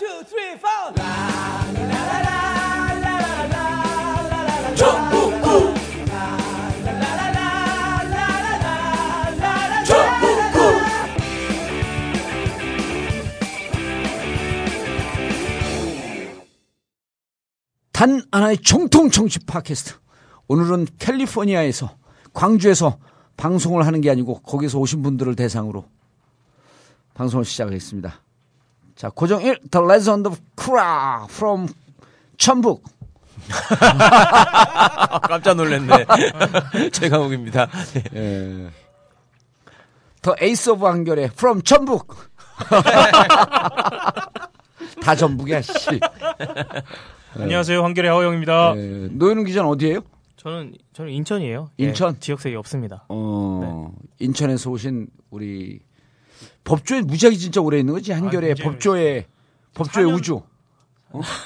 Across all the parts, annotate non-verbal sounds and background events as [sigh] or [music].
two, three, four. 단 하나의 정통 정치 팟캐스트. 오늘은 캘리포니아에서 광주에서 방송을 하는 게 아니고 거기서 오신 분들을 대상으로 방송을 시작하겠습니다. 자, 고정 1 The Legend of Kura from 천북. [laughs] 깜짝 놀랐네. [laughs] 최강욱입니다. 예. The Ace of 한결의 from 천북. [laughs] 다 전북이야, 씨. 안녕하세요. 한결의 하호영입니다. 예. 노현웅 기자는 어디예요? 저는 저는 인천이에요. 인천? 예, 지역색이 없습니다. 어, 인천에서 오신 우리 법조에 무지하게 진짜 오래 있는 거지 한결의 무지하게 법조의 법조의 4년? 우주.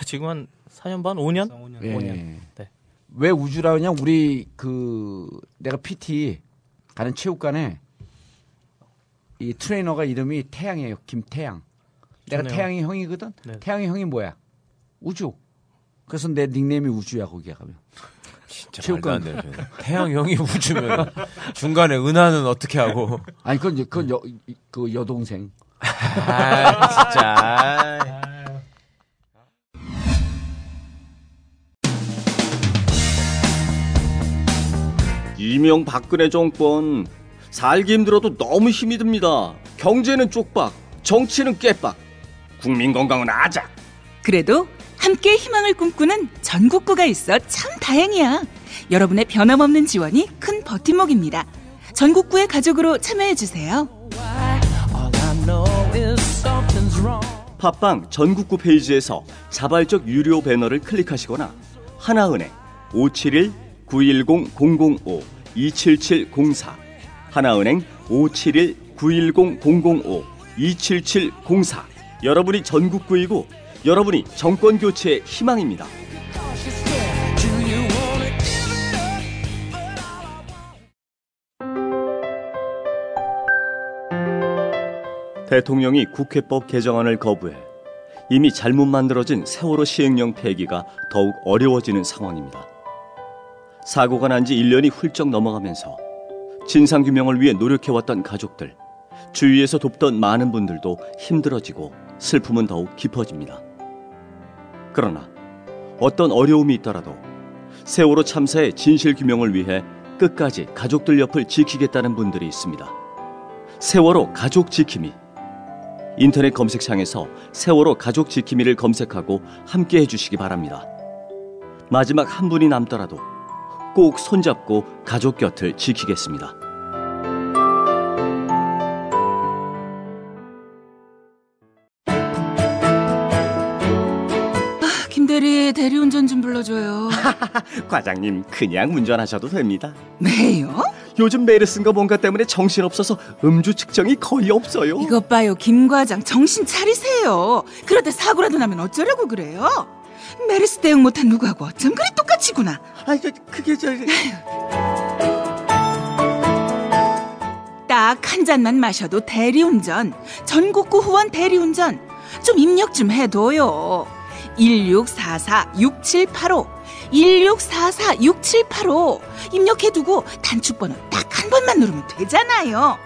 지금 한 4년 반, 5년? 예. 5년. 네. 왜 우주라 그냐 우리 그 내가 PT 가는 체육관에 이 트레이너가 이름이 태양이에요 김태양 내가 좋네요. 태양이 형이거든 네. 태양이 형이 뭐야 우주 그래서 내 닉네임이 우주야 거기에 가면 진짜 체육관. 말도 안 되네. 태양 형이 우주면 중간에 은하는 어떻게 하고? 아니 그건 이제 그건 여, 이- 그 여동생 아 진짜. 이명 박근혜 정권 살기 힘들어도 너무 힘이 듭니다. 경제는 쪽박, 정치는 깨박, 국민 건강은 아작. 그래도 함께 희망을 꿈꾸는 전국구가 있어 참 다행이야. 여러분의 변함없는 지원이 큰 버팀목입니다. 전국구의 가족으로 참여해주세요. 팟빵 전국구 페이지에서 자발적 유료 배너를 클릭하시거나 하나은행 571-910-005-27704 하나은행 571-910-005-27704 여러분이 전국구이고 여러분이 정권 교체의 희망입니다. 대통령이 국회법 개정안을 거부해 이미 잘못 만들어진 세월호 시행령 폐기가 더욱 어려워지는 상황입니다. 사고가 난 지 1년이 훌쩍 넘어가면서 진상규명을 위해 노력해왔던 가족들, 주위에서 돕던 많은 분들도 힘들어지고 슬픔은 더욱 깊어집니다. 그러나 어떤 어려움이 있더라도 세월호 참사의 진실 규명을 위해 끝까지 가족들 옆을 지키겠다는 분들이 있습니다. 세월호 가족 지킴이 인터넷 검색창에서 세월호 가족 지킴이를 검색하고 함께 해주시기 바랍니다. 마지막 한 분이 남더라도 꼭 손잡고 가족 곁을 지키겠습니다. 대리 대리운전 좀 불러줘요. [laughs] 과장님 그냥 운전하셔도 됩니다. 왜요? 요즘 메르스인가 뭔가 때문에 정신 없어서 음주 측정이 거의 없어요. 이것 봐요, 김 과장. 정신 차리세요. 그러다 사고라도 나면 어쩌려고 그래요? 메르스 대응 못한 누구하고 어쩜 그리 똑같이구나. 아, 저, 그게 저 딱 한 잔만 마셔도 대리운전. 전국구 후원 대리운전. 좀 입력 좀 해둬요. 1644-6785. 1644-6785. 입력해두고 단축번호 딱 한 번만 누르면 되잖아요.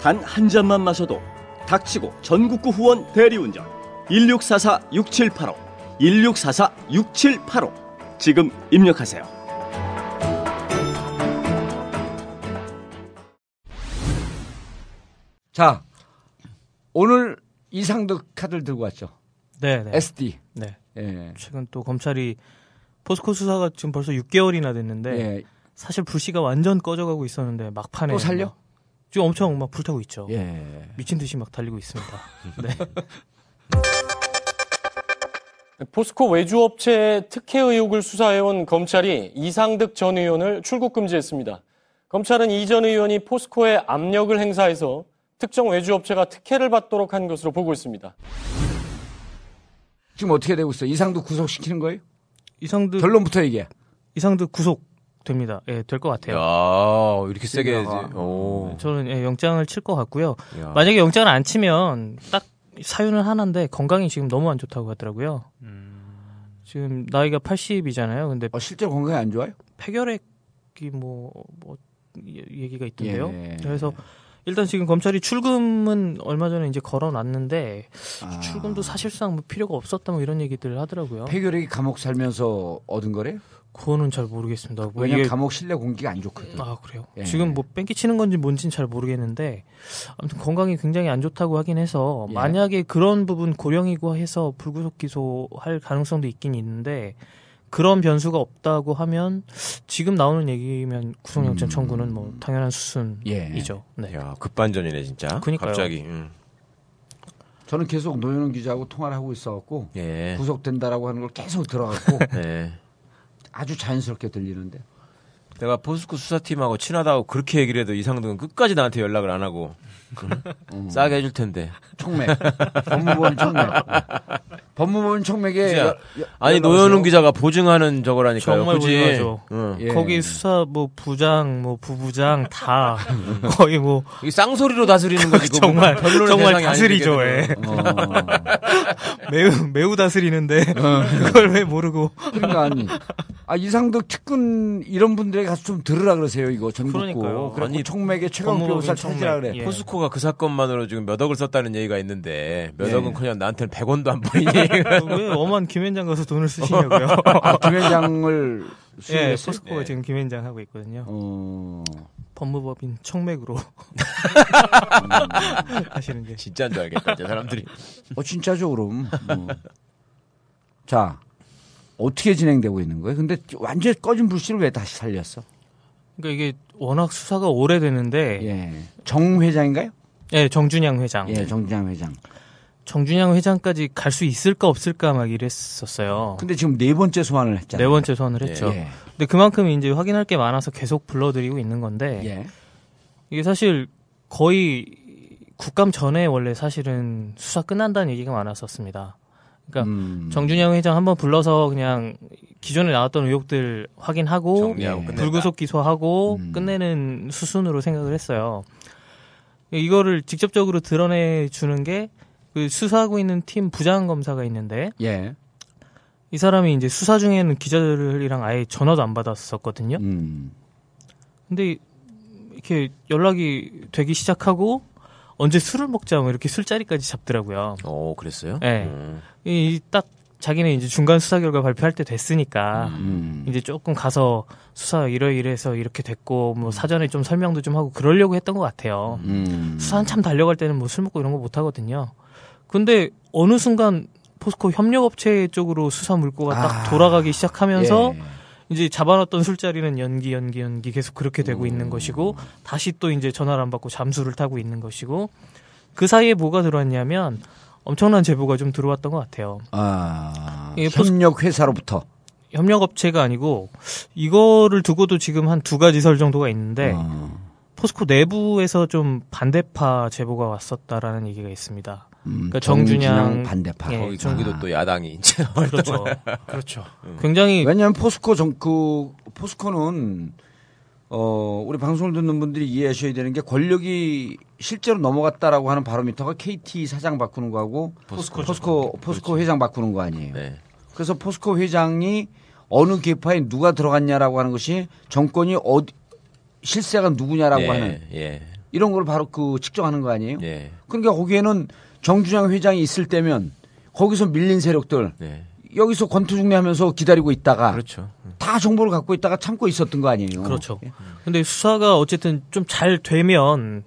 단 한 잔만 마셔도 닥치고 전국구 후원 대리운전 1644-6785 1644-6785 지금 입력하세요. 자 오늘 이상득 카드를 들고 왔죠 네, 네. SD 네. 예. 최근 또 검찰이 포스코 수사가 지금 벌써 6개월이나 됐는데 예. 사실 불씨가 완전 꺼져가고 있었는데 막판에 또 살려? 막 지금 엄청 막 불타고 있죠. 예. 미친 듯이 막 달리고 있습니다. [laughs] 네. 포스코 외주업체 특혜 의혹을 수사해온 검찰이 이상득 전 의원을 출국 금지했습니다. 검찰은 이 전 의원이 포스코에 압력을 행사해서 특정 외주 업체가 특혜를 받도록 한 것으로 보고 있습니다. 지금 어떻게 되고 있어? 이상도 구속시키는 거예요? 이상득 결론부터 얘기해. 이상득 구속 됩니다. 예, 될 것 같아요. 야, 이렇게 세게. 오. 저는 예, 영장을 칠 것 같고요. 야. 만약에 영장을 안 치면 딱 사유는 하나인데 건강이 지금 너무 안 좋다고 하더라고요. 지금 나이가 80이잖아요. 근데 어, 실제로 건강이 안 좋아요? 폐결핵이 뭐, 뭐 예- 얘기가 있던데요. 예. 그래서 일단 지금 검찰이 출금은 얼마 전에 이제 걸어놨는데 아. 출금도 사실상 뭐 필요가 없었다 뭐 이런 얘기들을 하더라고요. 폐결핵이 감옥 살면서 얻은 거래요? 그거는 잘 모르겠습니다. 뭐 왜냐면 이게 감옥 실내 공기가 안 좋거든. 아 그래요. 예. 지금 뭐 뺑기 치는 건지 뭔지는 잘 모르겠는데 아무튼 건강이 굉장히 안 좋다고 하긴 해서 예. 만약에 그런 부분 고령이고 해서 불구속 기소할 가능성도 있긴 있는데 그런 변수가 없다고 하면 지금 나오는 얘기면 구속영장 음. 청구는 뭐 당연한 수순이죠. 예. 네. 야, 급반전이네, 진짜. 그니까요. 갑자기. 음. 저는 계속 노현은 기자하고 통화를 하고 있어갖고 예. 구속된다라고 하는 걸 계속 들어갖고 네. [laughs] 아주 자연스럽게 들리는데. 내가 포스코 수사팀하고 친하다고 그렇게 얘기를 해도 이상등은 끝까지 나한테 연락을 안 하고 음. 싸게 해줄 텐데. 총맥. 법무법인 총맥. [laughs] 법무법인 총맥에. 여- 여- 아니 노현웅. 기자가 보증하는 저거라니까요. 정말? 보증하죠. 응. 예. 거기 수사 뭐 부장 뭐 부부장 다 [laughs] 거의 뭐 이 쌍소리로 다스리는 거지. 정말 별로는 정말 다스리죠. 예. 어. [laughs] 매우 매우 다스리는데 그걸 왜 모르고 그러니까 아니. 아 이상득 측근 이런 분들에게 가서 좀 들으라 그러세요 이거 전국구. 그러니까요. 그래고 아니, 총맥의 최강 법무법인 변호사. 찾으라 그래. 예. 포스코가 그 사건만으로 지금 몇 억을 썼다는 얘기가 있는데 몇 예. 억은 그냥 나한테는 100원도 안 보이니. [laughs] 왜 엄한 김현장 가서 돈을 쓰시냐고요. 아 김현장을 [laughs] 예? 포스코가 네. 지금 김현장 하고 있거든요. 어. 법무법인 청맥으로 [laughs] 하시는 게. 진짜인 줄 알겠다. 이제 사람들이. 어 진짜죠 그럼. 어. 자 어떻게 진행되고 있는 거예요? 근데 완전 꺼진 불씨를 왜 다시 살렸어? 그러니까 이게 워낙 수사가 오래되는데 예. 정 회장인가요? 예, 정준양 회장. 예, 정장 회장. 정준양 회장까지 갈 수 있을까 없을까 막 이랬었어요. 근데 지금 네 번째 소환을 했잖아요. 네 번째 소환을 했죠. 예. 근데 그만큼 이제 확인할 게 많아서 계속 불러드리고 있는 건데 예. 이게 사실 거의 국감 전에 원래 사실은 수사 끝난다는 얘기가 많았었습니다. 그러니까 음. 정준영 회장 한번 불러서 그냥 기존에 나왔던 의혹들 확인하고 정리하고 예. 불구속 기소하고 음. 끝내는 수순으로 생각을 했어요. 이거를 직접적으로 드러내 주는 게 그 수사하고 있는 팀 부장 검사가 있는데 예. 이 사람이 이제 수사 중에는 기자들이랑 아예 전화도 안 받았었거든요. 음. 근데 이렇게 연락이 되기 시작하고 언제 술을 먹자 뭐 이렇게 술자리까지 잡더라고요. 어, 그랬어요? 네. 음. 이딱 자기네 이제 중간 수사 결과 발표할 때 됐으니까 음. 이제 조금 가서 수사 이러이래서 이렇게 됐고 뭐 사전에 좀 설명도 좀 하고 그러려고 했던 것 같아요. 음. 수사 한참 달려갈 때는 뭐 술 먹고 이런 거 못 하거든요. 근데 어느 순간 포스코 협력업체 쪽으로 수사 물꼬가 딱 아. 돌아가기 시작하면서 예. 이제 잡아놨던 술자리는 연기 연기 연기 계속 그렇게 되고 음. 있는 것이고 다시 또 이제 전화를 안 받고 잠수를 타고 있는 것이고 그 사이에 뭐가 들어왔냐면 엄청난 제보가 좀 들어왔던 것 같아요. 아. 포스- 협력 회사로부터. 협력 업체가 아니고 이거를 두고도 지금 한 두 가지 설 정도가 있는데 어. 포스코 내부에서 좀 반대파 제보가 왔었다라는 얘기가 있습니다. 음, 그러니까 정준양 반대파. 예, 거기 경기도 또 야당이 이제 [laughs] 그렇죠. 그렇죠. 굉장히 왜냐하면 포스코 정, 그, 포스코는, 어, 우리 방송을 듣는 분들이 이해하셔야 되는 게 권력이 실제로 넘어갔다라고 하는 바로미터가 KT 사장 바꾸는 거하고 포스코, 포스코, 포스코 회장 바꾸는 거 아니에요. 네. 그래서 포스코 회장이 어느 계파에 누가 들어갔냐라고 하는 것이 정권이 어디, 실세가 누구냐라고 예, 하는 예. 이런 걸 바로 그 측정하는 거 아니에요? 예. 그러니까 거기에는 정주장 회장이 있을 때면 거기서 밀린 세력들 네. 여기서 권투중례하면서 기다리고 있다가 그렇죠. 다 정보를 갖고 있다가 참고 있었던 거 아니에요? 그렇죠. 근데 수사가 어쨌든 좀 잘 되면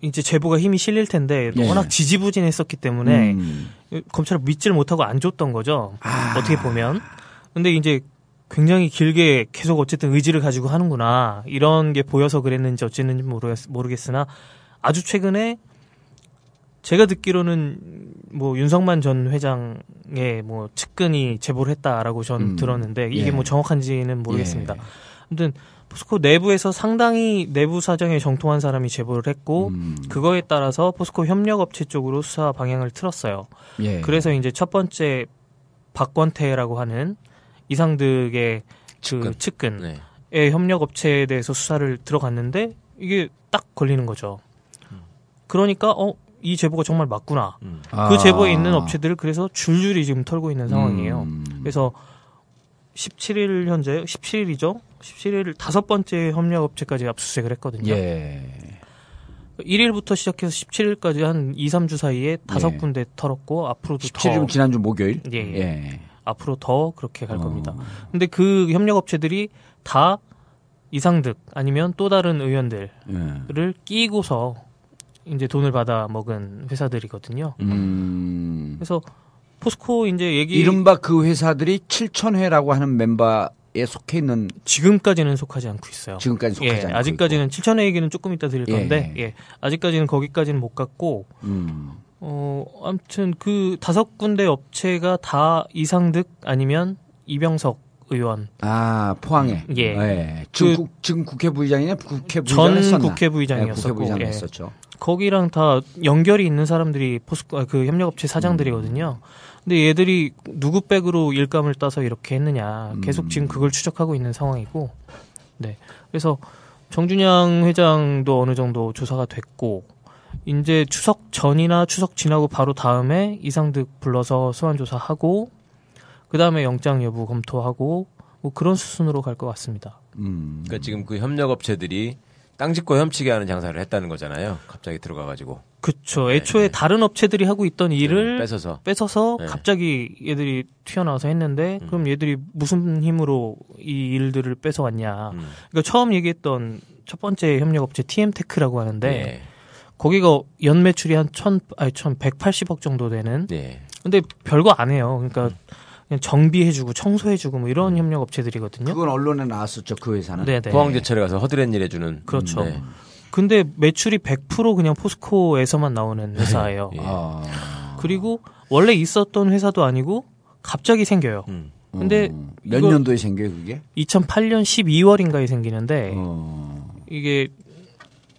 이제 제보가 힘이 실릴 텐데 예. 워낙 지지부진했었기 때문에 음. 검찰을 믿지를 못하고 안 줬던 거죠. 아. 어떻게 보면. 근데 이제 굉장히 길게 계속 어쨌든 의지를 가지고 하는구나. 이런 게 보여서 그랬는지 어쨌는지 모르겠, 모르겠으나 아주 최근에 제가 듣기로는 뭐 윤석만 전 회장의 뭐 측근이 제보를 했다라고 전 음. 들었는데 이게 예. 뭐 정확한지는 모르겠습니다. 예. 아무튼 포스코 내부에서 상당히 내부 사정에 정통한 사람이 제보를 했고 음. 그거에 따라서 포스코 협력업체 쪽으로 수사 방향을 틀었어요. 예. 그래서 이제 첫 번째 박권태라고 하는 이상득의 그 측근. 측근, 네. 협력 업체에 대해서 수사를 들어갔는데 이게 딱 걸리는 거죠. 그러니까 어 이 제보가 정말 맞구나. 그 제보에 있는 업체들을 그래서 줄줄이 지금 털고 있는 상황이에요. 아. 음. 그래서 17일 현재 17일이죠. 17일 다섯 번째 협력 업체까지 압수수색을 했거든요. 예. 1일부터 시작해서 17일까지 한 2, 3주 사이에 다섯 예. 군데 털었고 앞으로도 17일은 더 지난주 목요일. 예. 예. 앞으로 더 그렇게 갈 어. 겁니다. 근데 그 협력 업체들이 다 이상득 아니면 또 다른 의원들을 예. 끼고서 이제 돈을 받아 먹은 회사들이거든요. 음. 그래서 포스코 이제 얘기 이른바 그 회사들이 7천회라고 하는 멤버에 속해 있는 지금까지는 속하지 않고 있어요. 지금까지 속하지 예, 않고 아직까지는 7천의 얘기는 조금 이따 드릴 예. 건데 예, 아직까지는 거기까지는 못 갔고 있고. 음. 어 아무튼 그 다섯 군데 업체가 다 이상득 아니면 이병석 의원 아 포항에. 예. 지금, 그- 국, 지금 국회 부의장이냐? 국회 부의장 전 했었나? 국회 네, 부의장이었었고 국회 부의장 예. 했었죠. 거기랑 다 연결이 있는 사람들이 포스코 아, 그 협력업체 사장들이거든요. 근데 얘들이 누구 백으로 일감을 따서 이렇게 했느냐 계속 지금 그걸 추적하고 있는 상황이고, 네. 그래서 정준영 회장도 어느 정도 조사가 됐고, 이제 추석 전이나 추석 지나고 바로 다음에 이상득 불러서 소환 조사하고, 그 다음에 영장 여부 검토하고, 뭐 그런 수순으로 갈 것 같습니다. 음. 그러니까 지금 그 협력업체들이 땅 짓고 훔치게 하는 장사를 했다는 거잖아요. 갑자기 들어가 가지고 그쵸. 애초에 다른 업체들이 하고 있던 일을 네, 뺏어서 뺏어서 네. 갑자기 얘들이 튀어나와서 했는데 그럼 얘들이 무슨 힘으로 이 일들을 뺏어왔냐. 음. 그러니까 처음 얘기했던 첫 번째 협력업체 TM테크라고 하는데 네. 거기가 연 매출이 한 천, 아니 천 180억 정도 되는 네. 근데 별거 안 해요. 그러니까 그냥 정비해주고 청소해주고 뭐 이런 협력 업체들이거든요. 그건 언론에 나왔었죠. 그 회사는. 네네. 포항제철에 가서 허드렛 일 해주는 그렇죠. 네. 근데 매출이 100% 그냥 포스코에서만 나오는 회사예요. 예. 아. 그리고 원래 있었던 회사도 아니고 갑자기 생겨요. 음. 근데 어, 몇 년도에 생겨요, 그게? 2008년 12월인가에 생기는데 어. 이게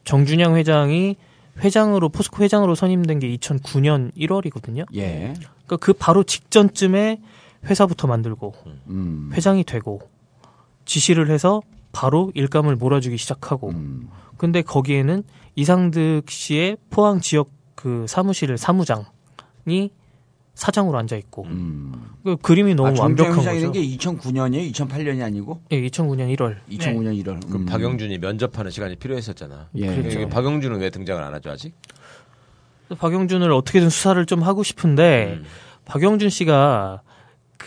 정준영 회장이 회장으로 포스코 회장으로 선임된 게 2009년 1월이거든요. 예. 그러니까 그 바로 직전쯤에 회사부터 만들고 음. 회장이 되고 지시를 해서 바로 일감을 몰아주기 시작하고 음. 근데 거기에는 이상득 씨의 포항 지역 그 사무실 사무장이 사장으로 앉아 있고 음. 그 그림이 너무 아, 완벽한 거죠. 된게 2009년이에요? 2008년이 아니고? 예, 2009년 1월. 2009년 1월. 그럼 박영준이 면접하는 시간이 필요했었잖아. 예. 그렇죠. 이게 박영준은 왜 등장을 안 하죠 아직? 박영준을 어떻게든 수사를 좀 하고 싶은데 음. 박영준 씨가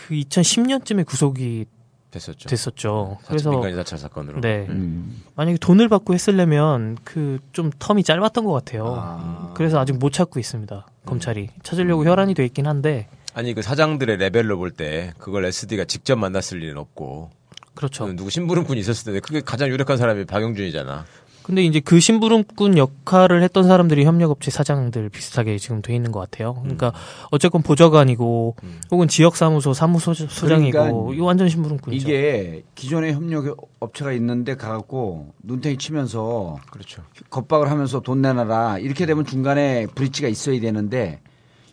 그 2010년쯤에 구속이 됐었죠. 됐었죠. 사찰, 그래서 민간인 사찰 사건으로. 네 음. 만약에 돈을 받고 했으려면 그 좀 텀이 짧았던 것 같아요. 아. 그래서 아직 못 찾고 있습니다. 검찰이 찾으려고 혈안이 돼 있긴 한데 아니 그 사장들의 레벨로 볼 때 그걸 SD가 직접 만났을 리는 없고 그렇죠. 누구 심부름꾼이 있었을 텐데 그게 가장 유력한 사람이 박영준이잖아. 근데 이제 그 심부름꾼 역할을 했던 사람들이 협력업체 사장들 비슷하게 지금 돼 있는 것 같아요. 그러니까 어쨌건 보좌관이고 혹은 지역사무소 사무소장이고 그러니까 이거 완전 심부름꾼이죠. 이게 기존에 협력 업체가 있는데 가갖고 눈탱이 치면서 그렇죠. 겁박을 하면서 돈 내놔라 이렇게 되면 중간에 브릿지가 있어야 되는데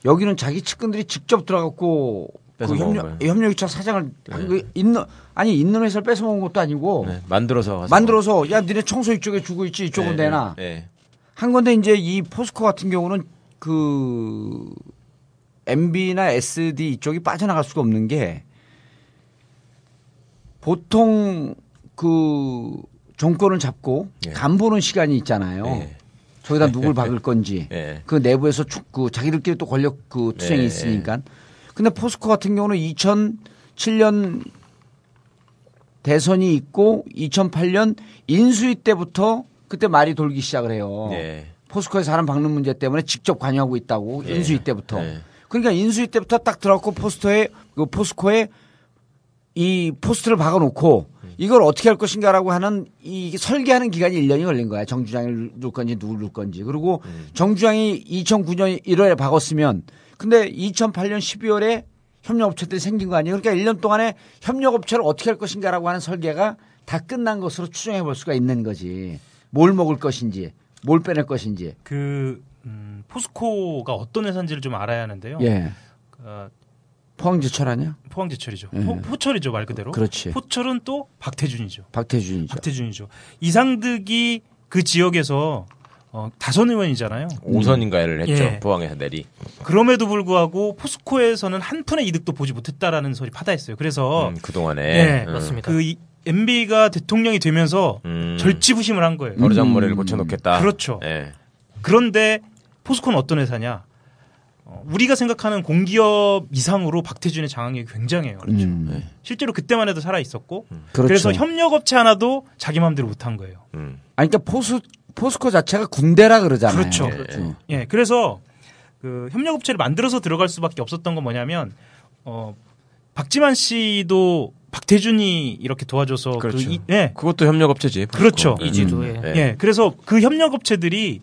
여기는 자기 측근들이 직접 들어갖고 그 협력. 협력차 사장을 한거 있는 아니 있는 회사를 뺏어 먹은 것도 아니고 네, 만들어서 만들어서 야 니네 청소 이쪽에 주고 있지 이쪽은 네, 내놔 네, 한 건데 이제 이 포스코 같은 경우는 그 MB나 SD 이쪽이 빠져나갈 수가 없는 게 보통 그 정권을 잡고 예. 간 보는 시간이 있잖아요. 네. 저기다 누굴 박을 건지 네. 그 내부에서 축, 그 자기들끼리 또 권력 그 투쟁이 네. 있으니까. 근데 포스코 같은 경우는 2007년 대선이 있고 2008년 인수위 때부터 그때 말이 돌기 시작을 해요. 네. 포스코에 사람 박는 문제 때문에 직접 관여하고 있다고 예. 인수위 때부터. 네. 그러니까 인수위 때부터 딱 들어갔고 포스터에 그 포스코에 이 포스트를 박아놓고 이걸 어떻게 할 것인가라고 하는 이 설계하는 기간이 1년이 걸린 거야. 정주장을 누를 건지 누굴 누를 건지. 그리고 정주장이 2009년 1월에 박았으면 근데 2008년 12월에 협력업체들이 생긴 거 아니에요. 그러니까 1년 동안에 협력업체를 어떻게 할 것인가라고 하는 설계가 다 끝난 것으로 추정해 볼 수가 있는 거지. 뭘 먹을 것인지, 뭘 빼낼 것인지. 그 음, 포스코가 어떤 회사인지를 좀 알아야 하는데요. 예. 어, 포항제철 아니야? 포항제철이죠. 예. 포, 포철이죠 말 그대로. 그렇지. 포철은 또 박태준이죠. 박태준이죠. 박태준이죠. 이상득이 그 지역에서 어, 다선 의원이잖아요. 5선인가를 했죠. 예. 포항에서 내리. 그럼에도 불구하고 포스코에서는 한 푼의 이득도 보지 못했다라는 소리 파다했어요. 그래서 음, 그동안에. 네, 음. 맞습니다. 그 이- MB가 대통령이 되면서 음. 절치부심을 한 거예요. 버르장머리를 음. 고쳐놓겠다. 그렇죠. 예. 그런데 포스코는 어떤 회사냐? 어, 우리가 생각하는 공기업 이상으로 박태준의 장악력이 굉장해요. 음. 네. 실제로 그때만 해도 살아 있었고 그렇죠. 그래서 협력업체 하나도 자기 마음대로 못한 거예요. 음. 아니, 그러니까 포스, 포스코 자체가 군대라 그러잖아요. 그렇죠. 그렇죠. 예, 그래서 그 협력업체를 만들어서 들어갈 수밖에 없었던 건 뭐냐면 어 박지만 씨도 박태준이 이렇게 도와줘서 그렇죠. 그 이, 예, 그것도 협력업체지. 포스코. 그렇죠. 예. 이지도에. 예. 예, 그래서 그 협력업체들이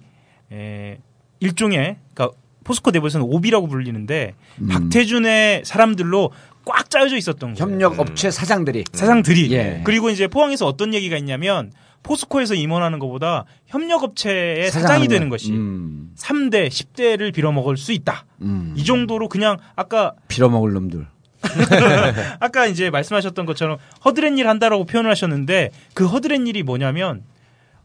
에, 일종의 그러니까 포스코 내부에서는 오비라고 불리는데 음. 박태준의 사람들로 꽉 짜여져 있었던 거예요. 협력업체 사장들이. 사장들이 예. 그리고 이제 포항에서 어떤 얘기가 있냐면 포스코에서 임원하는 것보다 협력업체의 사장이 되는 거. 것이 음. 3대 10대를 빌어먹을 수 있다. 음. 이 정도로 그냥 아까 빌어먹을 놈들. [laughs] 아까 이제 말씀하셨던 것처럼 허드렛 일 한다라고 표현을 하셨는데 그 허드렛 일이 뭐냐면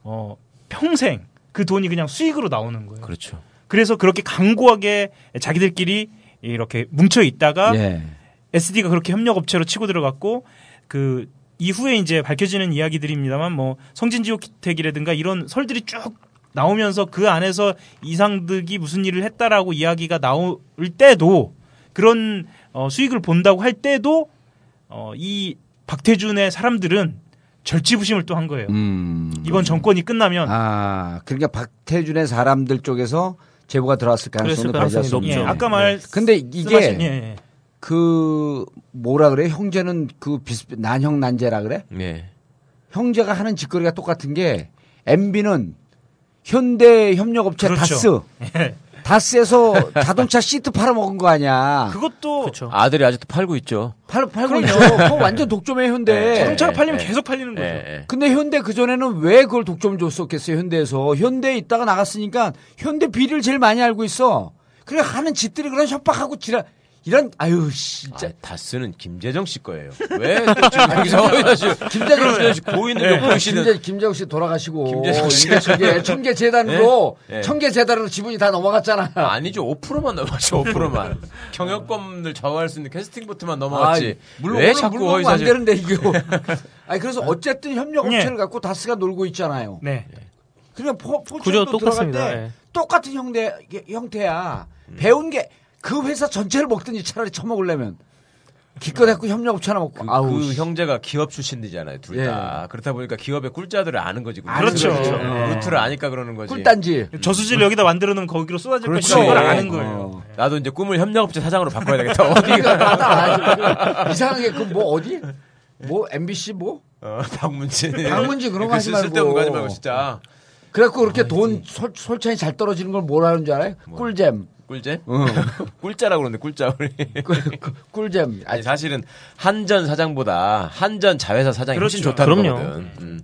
어 평생 그 돈이 그냥 수익으로 나오는 거예요. 그렇죠. 그래서 그렇게 강고하게 자기들끼리 이렇게 뭉쳐 있다가 예. SD가 그렇게 협력업체로 치고 들어갔고 그 이후에 이제 밝혀지는 이야기들입니다만 뭐 성진지옥택이라든가 이런 설들이 쭉 나오면서 그 안에서 이상득이 무슨 일을 했다라고 이야기가 나올 때도 그런 어, 수익을 본다고 할 때도 어, 이 박태준의 사람들은 절치부심을 또 한 거예요. 음. 이번 정권이 끝나면 아, 그러니까 박태준의 사람들 쪽에서 제보가 들어왔을 가능성이 높죠. 예, 없죠. 아까 말 근데 쓰마신- 이게 예, 예. 그 뭐라 그래? 형제는 그 비슷 난형 난제라 그래? 예. 형제가 하는 짓거리가 똑같은 게 MB는 현대 협력업체 그렇죠. 다스 다스에서 자동차 시트 팔아먹은 거 아니야. 그것도 그렇죠. 아들이 아직도 팔고 있죠. 팔, 팔고 있죠. 그거 완전 독점해 현대. 네. 자동차가 예, 팔리면 예. 계속 팔리는 거죠. 예, 예. 근데 현대 그 전에는 왜 그걸 독점 줬었겠어요? 현대에서 현대에 있다가 나갔으니까 현대 비리를 제일 많이 알고 있어. 그래 하는 짓들이 그런 협박하고 지랄 이런 아유 진짜 아, 다스는 김재정 씨 거예요. 왜또 지금 여기서 [laughs] 김재정 씨 고인을 네. 보시는 김재, 김재국 씨 돌아가시고 김재정 씨. 이게 저게 청계 재단으로 네? 네. 청계 재단으로 지분이 다 넘어갔잖아. 아니죠 5%만 넘어갔죠 5%만 경영권을 좌우할 수 있는 캐스팅 보트만 넘어갔지 아이, 물론 왜 자꾸 물론 거기서 안 되는데 이거. [laughs] 아니 그래서 어쨌든 협력 업체를 네. 갖고 다스가 놀고 있잖아요. 네. 그러니까 포, 포천도 들어갈 똑같습니다. 때 예. 똑같은 형태 형태야. 배운 게 그 회사 전체를 먹든지 차라리 처먹으려면 기껏 해고 협력업체 하나 먹고 그, 아우 그 씨. 형제가 기업 출신들이잖아요 둘 예. 다 그렇다 보니까 기업의 꿀자들을 아는 거지 그렇죠. 루트를. 그렇죠. 어, 루트를 아니까 그러는 거지 꿀단지. 저수지를 여기다 만들어 놓으면 거기로 쏟아질 그렇죠. 예. 아는 거예요. 어. 나도 이제 꿈을 협력업체 사장으로 바꿔야 되겠다 [laughs] 어디가 나도 이상하게 그 뭐 어디? 뭐 MBC 뭐? 어, 방문진 방문진 그런 거그 하지 쓸데없는 거 하지 말고. 말고 진짜 그래갖고 그렇게 돈 솔, 솔찬히 잘 떨어지는 걸 뭐라는 줄 알아요? 꿀잼. 꿀잼 어. [laughs] 꿀자라고 그러는데 꿀자 우리 꿀, 꿀잼. 아니 사실은 한전 사장보다 한전 자회사 사장이 훨씬 그렇죠. 좋다는 그럼요. 거거든. 음.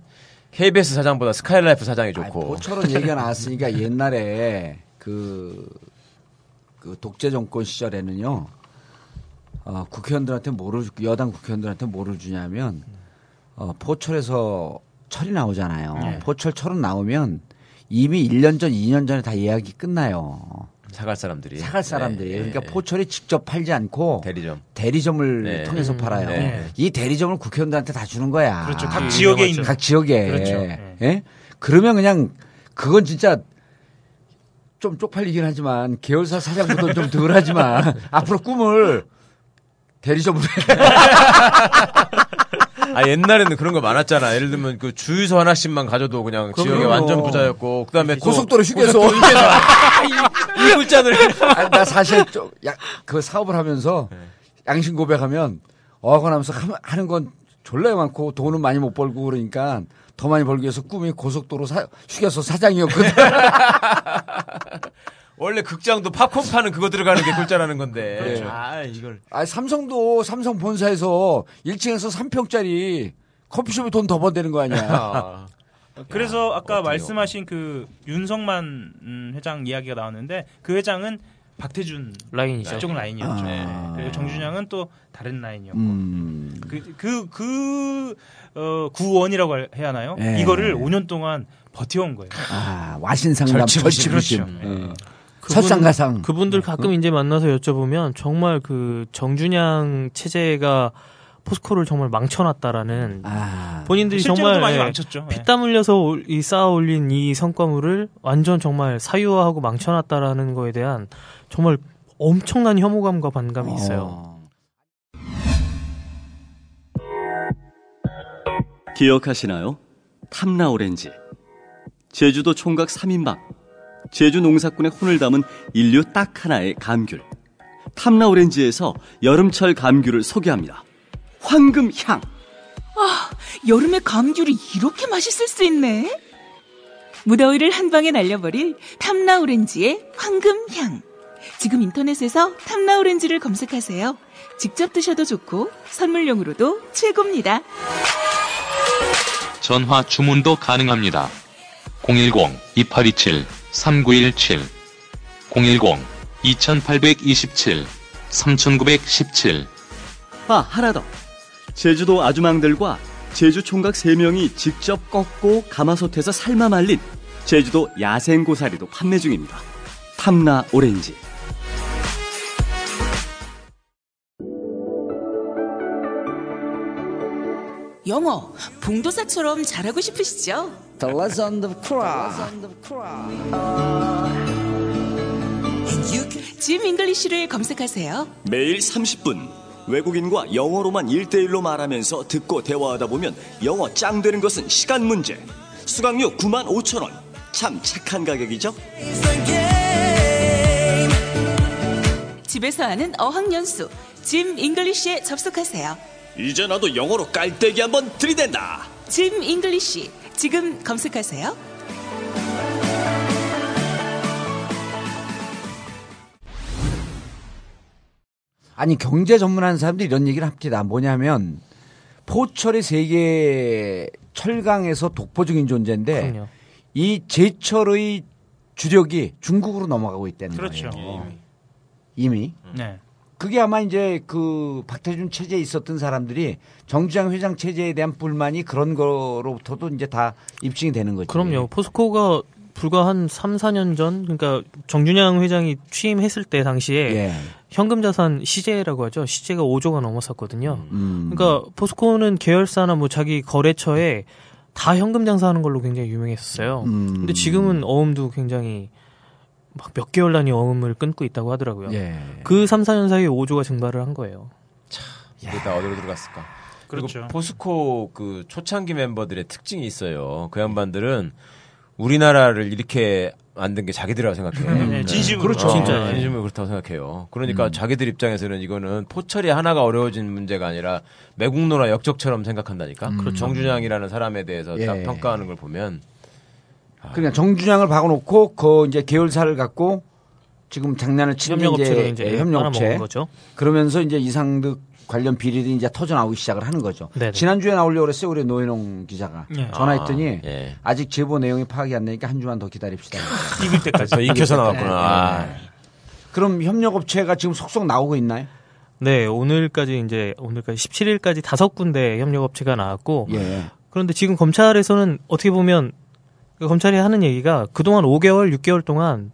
KBS 사장보다 스카이라이프 사장이 아니, 좋고. 모처럼 얘기가 나왔으니까 옛날에 그, 그 독재 정권 시절에는요, 어, 국회의원들한테 뭐를, 주- 여당 국회의원들한테 뭐를 주냐면, 어, 포철에서 철이 나오잖아요. 네. 포철 철은 나오면 이미 1년 전, 2년 전에 다 예약이 끝나요. 사갈 사람들이. 사갈 사람들이. 네, 그러니까 네. 포철이 직접 팔지 않고 대리점. 대리점을 네. 통해서 팔아요. 네. 이 대리점을 국회의원들한테 다 주는 거야. 그렇죠. 각 아, 지역에 유명하죠. 있는 각 지역에. 그렇죠. 예? 그러면 그냥 그건 진짜 좀 쪽팔리긴 하지만 계열사 사장보다 좀 [laughs] 덜 하지만 앞으로 꿈을 대리점으로 해. [laughs] 아 옛날에는 그런 거 많았잖아. 예를 들면 그 주유소 하나씩만 가져도 그냥 지역에 그럼요. 완전 부자였고 그다음에 또 고속도로 휴게소. [laughs] 아, 이, 이 꿀자들. 아니, 나 사실 좀, 야, 그 사업을 하면서 양심 고백하면 어학원하면서 하는 건 졸라 많고 돈은 많이 못 벌고 그러니까 더 많이 벌기 위해서 꿈이 고속도로 사, 휴게소 사장이었거든. [laughs] 원래 극장도 팝콘 파는 그거 들어가는 게 꿀자라는 건데. [laughs] 그렇죠. 아 이걸. 아, 삼성도 삼성 본사에서 1층에서 3평짜리 커피숍에 돈 더 번다는 거 아니야. [laughs] 아, 그래서 아까 어떡해요. 말씀하신 그 윤성만 음, 회장 이야기가 나왔는데 그 회장은 박태준 라인이죠. 쪽은 라인이었죠. 아. 그리고 정준영은 또 다른 라인이었고 음. 그그그 어, 구원이라고 할- 해야 하나요? 예. 이거를 5년 동안 버텨온 거예요. 아, 와신상담 절치부심. 절치부심. 그렇죠. 어. 그분- 설상가상. 그분들 가끔 이제 만나서 여쭤보면 정말 그 정준양 체제가 포스코를 정말 망쳐놨다라는 아. 본인들이 정말 많이 예, 망쳤죠. 예. 피땀 흘려서 올- 이 쌓아 올린 이 성과물을 완전 정말 사유화하고 망쳐놨다라는 거에 대한 정말 엄청난 혐오감과 반감이 있어요. 어. 기억하시나요? 탐나 오렌지. 제주도 총각 3인방. 제주 농사꾼의 혼을 담은 인류 딱 하나의 감귤. 탐나 오렌지에서 여름철 감귤을 소개합니다. 황금향. 여름에 감귤이 이렇게 맛있을 수 있네. 무더위를 한 방에 날려버릴 탐나 오렌지의 황금향. 지금 인터넷에서 탐나 오렌지를 검색하세요. 직접 드셔도 좋고 선물용으로도 최고입니다. 전화 주문도 가능합니다. 010-2827-3917 010-2827-3917 아, 하나 더. 제주도 아주망들과 제주 총각 3명이 직접 꺾고 가마솥에서 삶아 말린 제주도 야생고사리도 판매 중입니다. 탐나 오렌지. 영어, 봉도사처럼 잘하고 싶으시죠? The Legend of Korra. 짐 잉글리쉬를 검색하세요. 매일 30분. 외국인과 영어로만 1대1로 말하면서 듣고 대화하다 보면 영어 짱 되는 것은 시간 문제. 수강료 9만 5천 원. 참 착한 가격이죠? 집에서 하는 어학연수, 짐 잉글리쉬에 접속하세요. 이제 나도 영어로 깔때기 한번 들이댄다. 짐 잉글리쉬, 지금 검색하세요. 아니 경제 전문하는 사람들이 이런 얘기를 합니다. 뭐냐면 포철이 세계 철강에서 독보적인 존재인데 그럼요. 이 제철의 주력이 중국으로 넘어가고 있다는 그렇죠. 거예요. 이미 네. 그게 아마 이제 그 박태준 체제에 있었던 사람들이 정주장 회장 체제에 대한 불만이 그런 거로부터도 이제 다 입증이 되는 거죠. 그럼요. 포스코가 불과 한 3, 4년 전, 그러니까 정준양 회장이 취임했을 때 당시에 예. 현금 자산 시제라고 하죠. 시제가 5조가 넘었었거든요. 음. 그러니까 포스코는 계열사나 뭐 자기 거래처에 다 현금 장사하는 걸로 굉장히 유명했었어요. 음. 근데 지금은 어음도 굉장히 막 몇 개월 단위 어음을 끊고 있다고 하더라고요. 예. 그 3, 4년 사이에 5조가 증발을 한 거예요. 이게 다 어디로 들어갔을까? 그리고 그렇죠. 포스코 그 초창기 멤버들의 특징이 있어요. 그 양반들은 우리나라를 이렇게 만든 게 자기들이라고 생각해요. 네, 네, 진심으로. 그렇죠. 어, 진짜. 진심으로 그렇다고 생각해요. 그러니까 음. 자기들 입장에서는 이거는 포철이 하나가 어려워진 문제가 아니라 매국노라 역적처럼 생각한다니까. 그렇죠. 정준양이라는 사람에 대해서 딱 예. 평가하는 걸 보면 그러니까 정준양을 박아놓고 그 이제 계열사를 갖고 지금 장난을 치는 협력업체로 이제, 이제 예, 협력업체 거죠. 그러면서 이제 이상득 관련 비리들이 이제 터져 나오기 시작을 하는 거죠. 네네. 지난주에 나오려고 그랬어요. 우리 노현홍 기자가 네. 전화했더니 아, 예. 아직 제보 내용이 파악이 안 되니까 한 주만 더 기다립시다. [laughs] 익을 때까지. 저 익혀서 나왔구나. 아, 그럼 협력업체가 지금 속속 나오고 있나요? 네, 오늘까지 이제 오늘까지 17일까지 다섯 군데 협력업체가 나왔고 예. 그런데 지금 검찰에서는 어떻게 보면 그 검찰이 하는 얘기가 그동안 5개월, 6개월 동안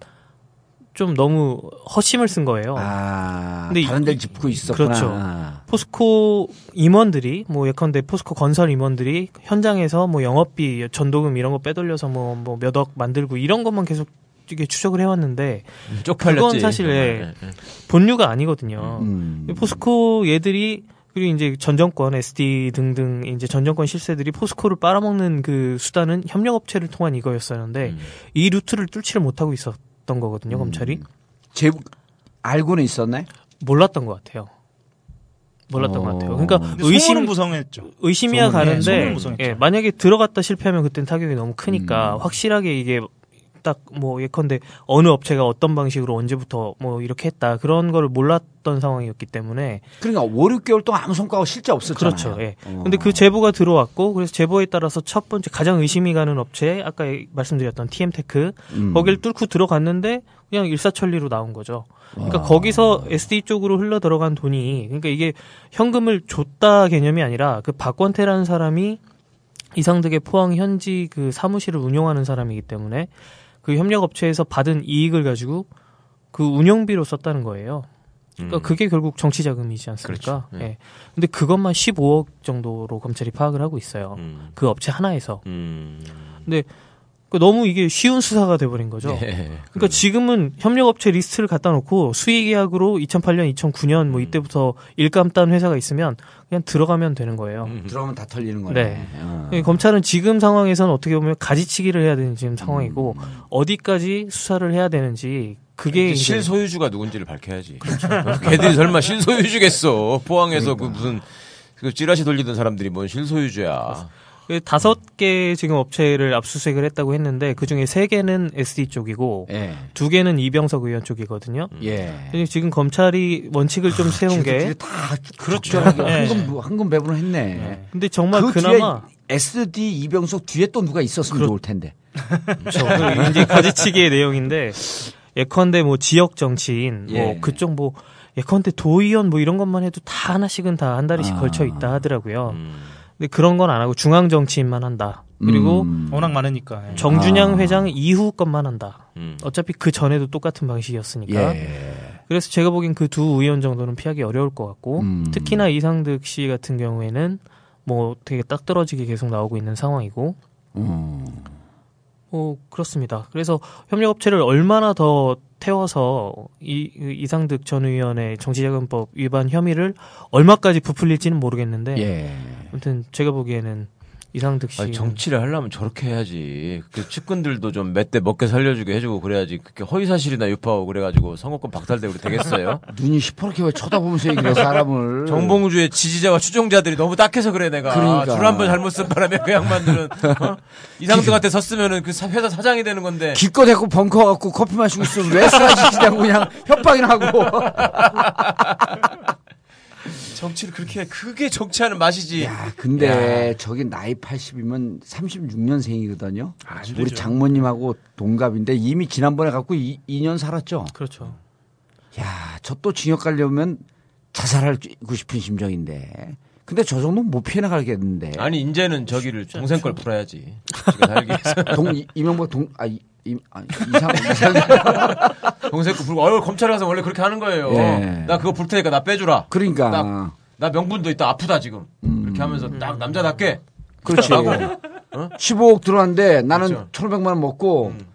좀 너무 허심을 쓴 거예요. 아, 근데 다른 이- 데를 짚고 있었구나. 그렇죠. 아. 포스코 임원들이 뭐 예컨대 포스코 건설 임원들이 현장에서 뭐 영업비, 전도금 이런 거 빼돌려서 뭐뭐몇억 만들고 이런 것만 계속 이게 추적을 해왔는데 쪽팔렸지. 그건 사실, 정말. 예. 예, 예. 본류가 아니거든요. 음. 포스코 얘들이 그리고 이제 전 정권 SD 등등 이제 전 정권 실세들이 포스코를 빨아먹는 그 수단은 협력업체를 통한 이거였었는데 음. 이 루트를 뚫지를 못하고 있었던 거거든요. 검찰이 제 알고는 있었나요? 몰랐던 것 같아요. 몰랐던 어. 것 같아요. 그러니까 근데 의심 소문은 무성했죠. 의심이야 가는데. 예, 만약에 들어갔다 실패하면 그땐 타격이 너무 크니까 음. 확실하게 이게 딱 뭐 예컨대 어느 업체가 어떤 방식으로 언제부터 뭐 이렇게 했다 그런 거를 몰랐던 상황이었기 때문에 그러니까 5, 6개월 동안 아무 성과가 실제 없었잖아요. 그렇죠. 예. 어. 근데 그 제보가 들어왔고 그래서 제보에 따라서 첫 번째 가장 의심이 가는 업체 아까 말씀드렸던 TM테크 음. 거기를 뚫고 들어갔는데 그냥 일사천리로 나온 거죠. 그러니까 아. 거기서 SD 쪽으로 흘러 들어간 돈이 그러니까 이게 현금을 줬다 개념이 아니라 그 박권태라는 사람이 이상득의 포항 현지 그 사무실을 운영하는 사람이기 때문에 그 협력 업체에서 받은 이익을 가지고 그 운영비로 썼다는 거예요. 그러니까 그게 결국 정치 자금이지 않습니까? 음. 그렇죠. 예. 예. 근데 그것만 15억 정도로 검찰이 파악을 하고 있어요. 음. 그 업체 하나에서. 음. 근데 그 너무 이게 쉬운 수사가 돼버린 거죠. 네. 그러니까 지금은 협력업체 리스트를 갖다 놓고 수의계약으로 2008년, 2009년 뭐 이때부터 일감 딴 회사가 있으면 그냥 들어가면 되는 거예요. 음. 들어가면 다 털리는 거네. 네. 어. 예, 검찰은 지금 상황에서는 어떻게 보면 가지치기를 해야 되는 지금 상황이고 음. 어디까지 수사를 해야 되는지 그게 이제 실소유주가 누군지를 밝혀야지. [laughs] 걔들이 설마 실소유주겠어. 포항에서 그 무슨 그 찌라시 돌리던 사람들이 뭔 실소유주야. 그 다섯 개 지금 업체를 압수수색을 했다고 했는데 그 중에 세 개는 SD 쪽이고 예. 두 개는 이병석 의원 쪽이거든요. 예. 근데 지금 검찰이 원칙을 좀 세운 게 다 그렇죠. 네. 한금 한금 배분을 했네. 근데 정말 그 그나마 뒤에 SD 이병석 뒤에 또 누가 있었으면 좋을 텐데. [laughs] 그렇죠. 그 이제 가지치기의 내용인데 예컨대 뭐 지역 정치인 예. 뭐 그쪽 뭐 예컨대 도의원 뭐 이런 것만 해도 다 하나씩은 다 한 다리씩 아. 걸쳐 있다 하더라고요. 음. 근데 그런 건 안 하고 중앙 정치인만 한다. 그리고 음. 워낙 많으니까. 예. 정준영 아. 회장 이후 것만 한다. 음. 어차피 그 전에도 똑같은 방식이었으니까. 예. 그래서 제가 보기엔 그 두 의원 정도는 피하기 어려울 것 같고 음. 특히나 이상득 씨 같은 경우에는 뭐 되게 딱 떨어지게 계속 나오고 있는 상황이고 음. 뭐 그렇습니다. 그래서 협력업체를 얼마나 더 태워서 이 이상득 전 의원의 정치자금법 위반 혐의를 얼마까지 부풀릴지는 모르겠는데 예. 아무튼 제가 보기에는 이상득 씨 아니, 정치를 하려면 저렇게 해야지. 그 측근들도 좀 몇 대 먹게 살려주게 해주고 그래야지. 그렇게 허위사실이나 유포하고 그래가지고 선거권 박탈되고 되겠어요? [laughs] 눈이 시퍼렇게 왜 쳐다보면서 얘기를 해 사람을. 정봉주의 지지자와 추종자들이 너무 딱해서 그래 내가 그러니까. 줄한번 잘못 쓴 바람에 그 양반들은 어? [laughs] 이상등한테 섰으면은 그 사- 회사 사장이 되는 건데 기껏 해고 벙커 갖고 커피 마시고 있으면 왜 쓰라지시냐고 그냥 협박이나 하고. [laughs] 정치를 그렇게 해. 그게 정치하는 맛이지. 야, 근데 저기 나이 80이면 36년생이거든요. 우리 장모님하고 동갑인데 이미 지난번에 갖고 2, 년 살았죠. 그렇죠. 야, 저 또 징역 가려면 자살하고 싶은 심정인데. 근데 저 정도는 못 피해 나가겠는데. 아니 이제는 저기를 동생 걸 풀어야지. [laughs] 동 이- 이명박 동 아, 이, 이, 아 이상 [laughs] 동생 거 풀고 어 검찰에 가서 원래 그렇게 하는 거예요. 예. 나 그거 풀 테니까 나 빼주라. 그러니까 나, 나 명분도 있다 아프다 지금. 이렇게 하면서 딱 남자답게 그렇지. 하고 15억 들어왔는데 나는 그렇죠. 1,500만 원 먹고 음.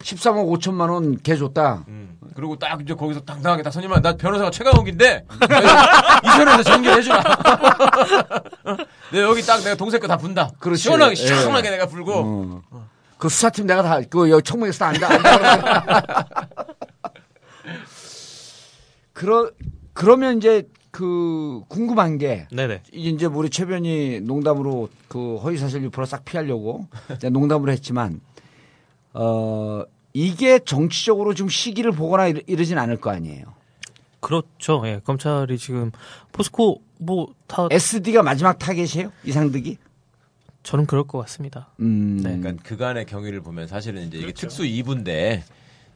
13억 5천만 원 개 줬다. 음. 그리고 딱 이제 거기서 당당하게 딱 선임한 나 변호사가 최강욱인데 [laughs] 이 선에서 전개해주라. 내 [laughs] 여기 딱 내가 동생 거 다 분다. 그렇지. 시원하게 예. 시원하게 내가 불고. 어. 그 수사팀 내가 다그 여기 청문회에서 다 안다. 안다. [laughs] 그러 그러면 이제 그 궁금한 게 네네. 이제 우리 최변이 농담으로 그 허위사실 유포를 싹 피하려고 농담으로 했지만 어 이게 정치적으로 좀 시기를 보거나 이러, 이러진 않을 거 아니에요. 그렇죠. 예. 검찰이 지금 포스코 뭐 다 SD가 마지막 타겟이에요? 이상득이? 저는 그럴 것 같습니다. 음. 네. 그러니까 그간의 경위를 보면 사실은 이제 이게 특수 2부인데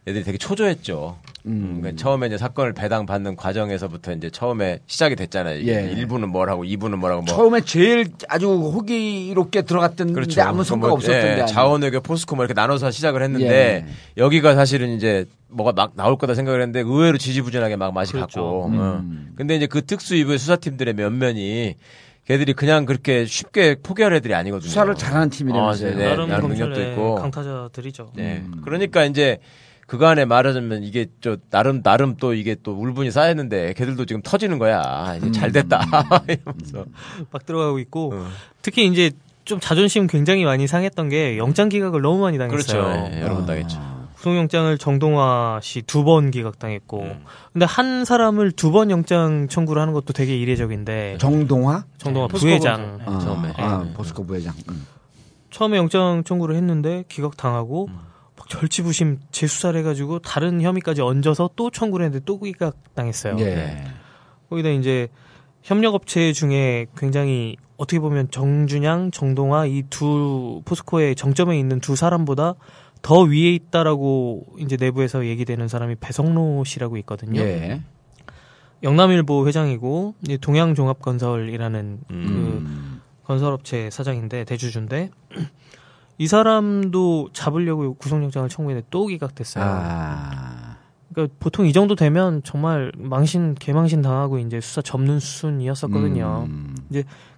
애들이 되게 초조했죠. 음, 그러니까 처음에 이제 사건을 배당 받는 과정에서부터 이제 처음에 시작이 됐잖아요. 이게 예. 1부는 뭘 하고 2부는 뭘 하고 뭐 처음에 제일 아주 호기롭게 들어갔던데 아무 성과가 뭐, 없었던데. 예? 자원외교 포스코 뭐 이렇게 나눠서 시작을 했는데 여기가 사실은 이제 뭐가 막 나올 거다 생각을 했는데 의외로 지지부진하게 막 맛이 그렇죠. 갔고. 음. 어. 근데 이제 그 특수 2부의 수사팀들의 면면이 걔들이 그냥 그렇게 쉽게 포기할 애들이 아니거든요. 수사를 잘하는 팀이라면서요. 어, 네, 나름 나름 능력도 있고. 강타자들이죠. 네. 음. 그러니까 이제 그간에 말하자면 이게 저 나름 나름 또 이게 또 울분이 쌓였는데 걔들도 지금 터지는 거야. 이제 잘 됐다. [laughs] 이러면서. 막 들어가고 있고 어. 특히 이제 좀 자존심 굉장히 많이 상했던 게 영장 기각을 너무 많이 당했어요. 그렇죠. 예, 여러 번 당했죠. 구속영장을 정동화 씨 두 번 기각당했고 음. 근데 한 사람을 두 번 영장 청구를 하는 것도 되게 이례적인데 정동화? 정동화 포스코 부회장 네, 처음에. 아, 네. 포스코 부회장. 음. 처음에 영장 청구를 했는데 기각당하고 막 절치부심 재수사를 해가지고 다른 혐의까지 얹어서 또 청구를 했는데 또 기각 당했어요. 예. 거기다 이제 협력업체 중에 굉장히 어떻게 보면 정준양, 정동화 이 두 포스코의 정점에 있는 두 사람보다 더 위에 있다라고 이제 내부에서 얘기되는 사람이 배성로 씨라고 있거든요. 예. 영남일보 회장이고 동양종합건설이라는 그 음. 건설업체 사장인데 대주주인데 이 사람도 잡으려고 구속영장을 청구했는데 또 기각됐어요. 아. 그러니까 보통 이 정도 되면 정말 망신 개망신 당하고 이제 수사 접는 수순이었었거든요. 음.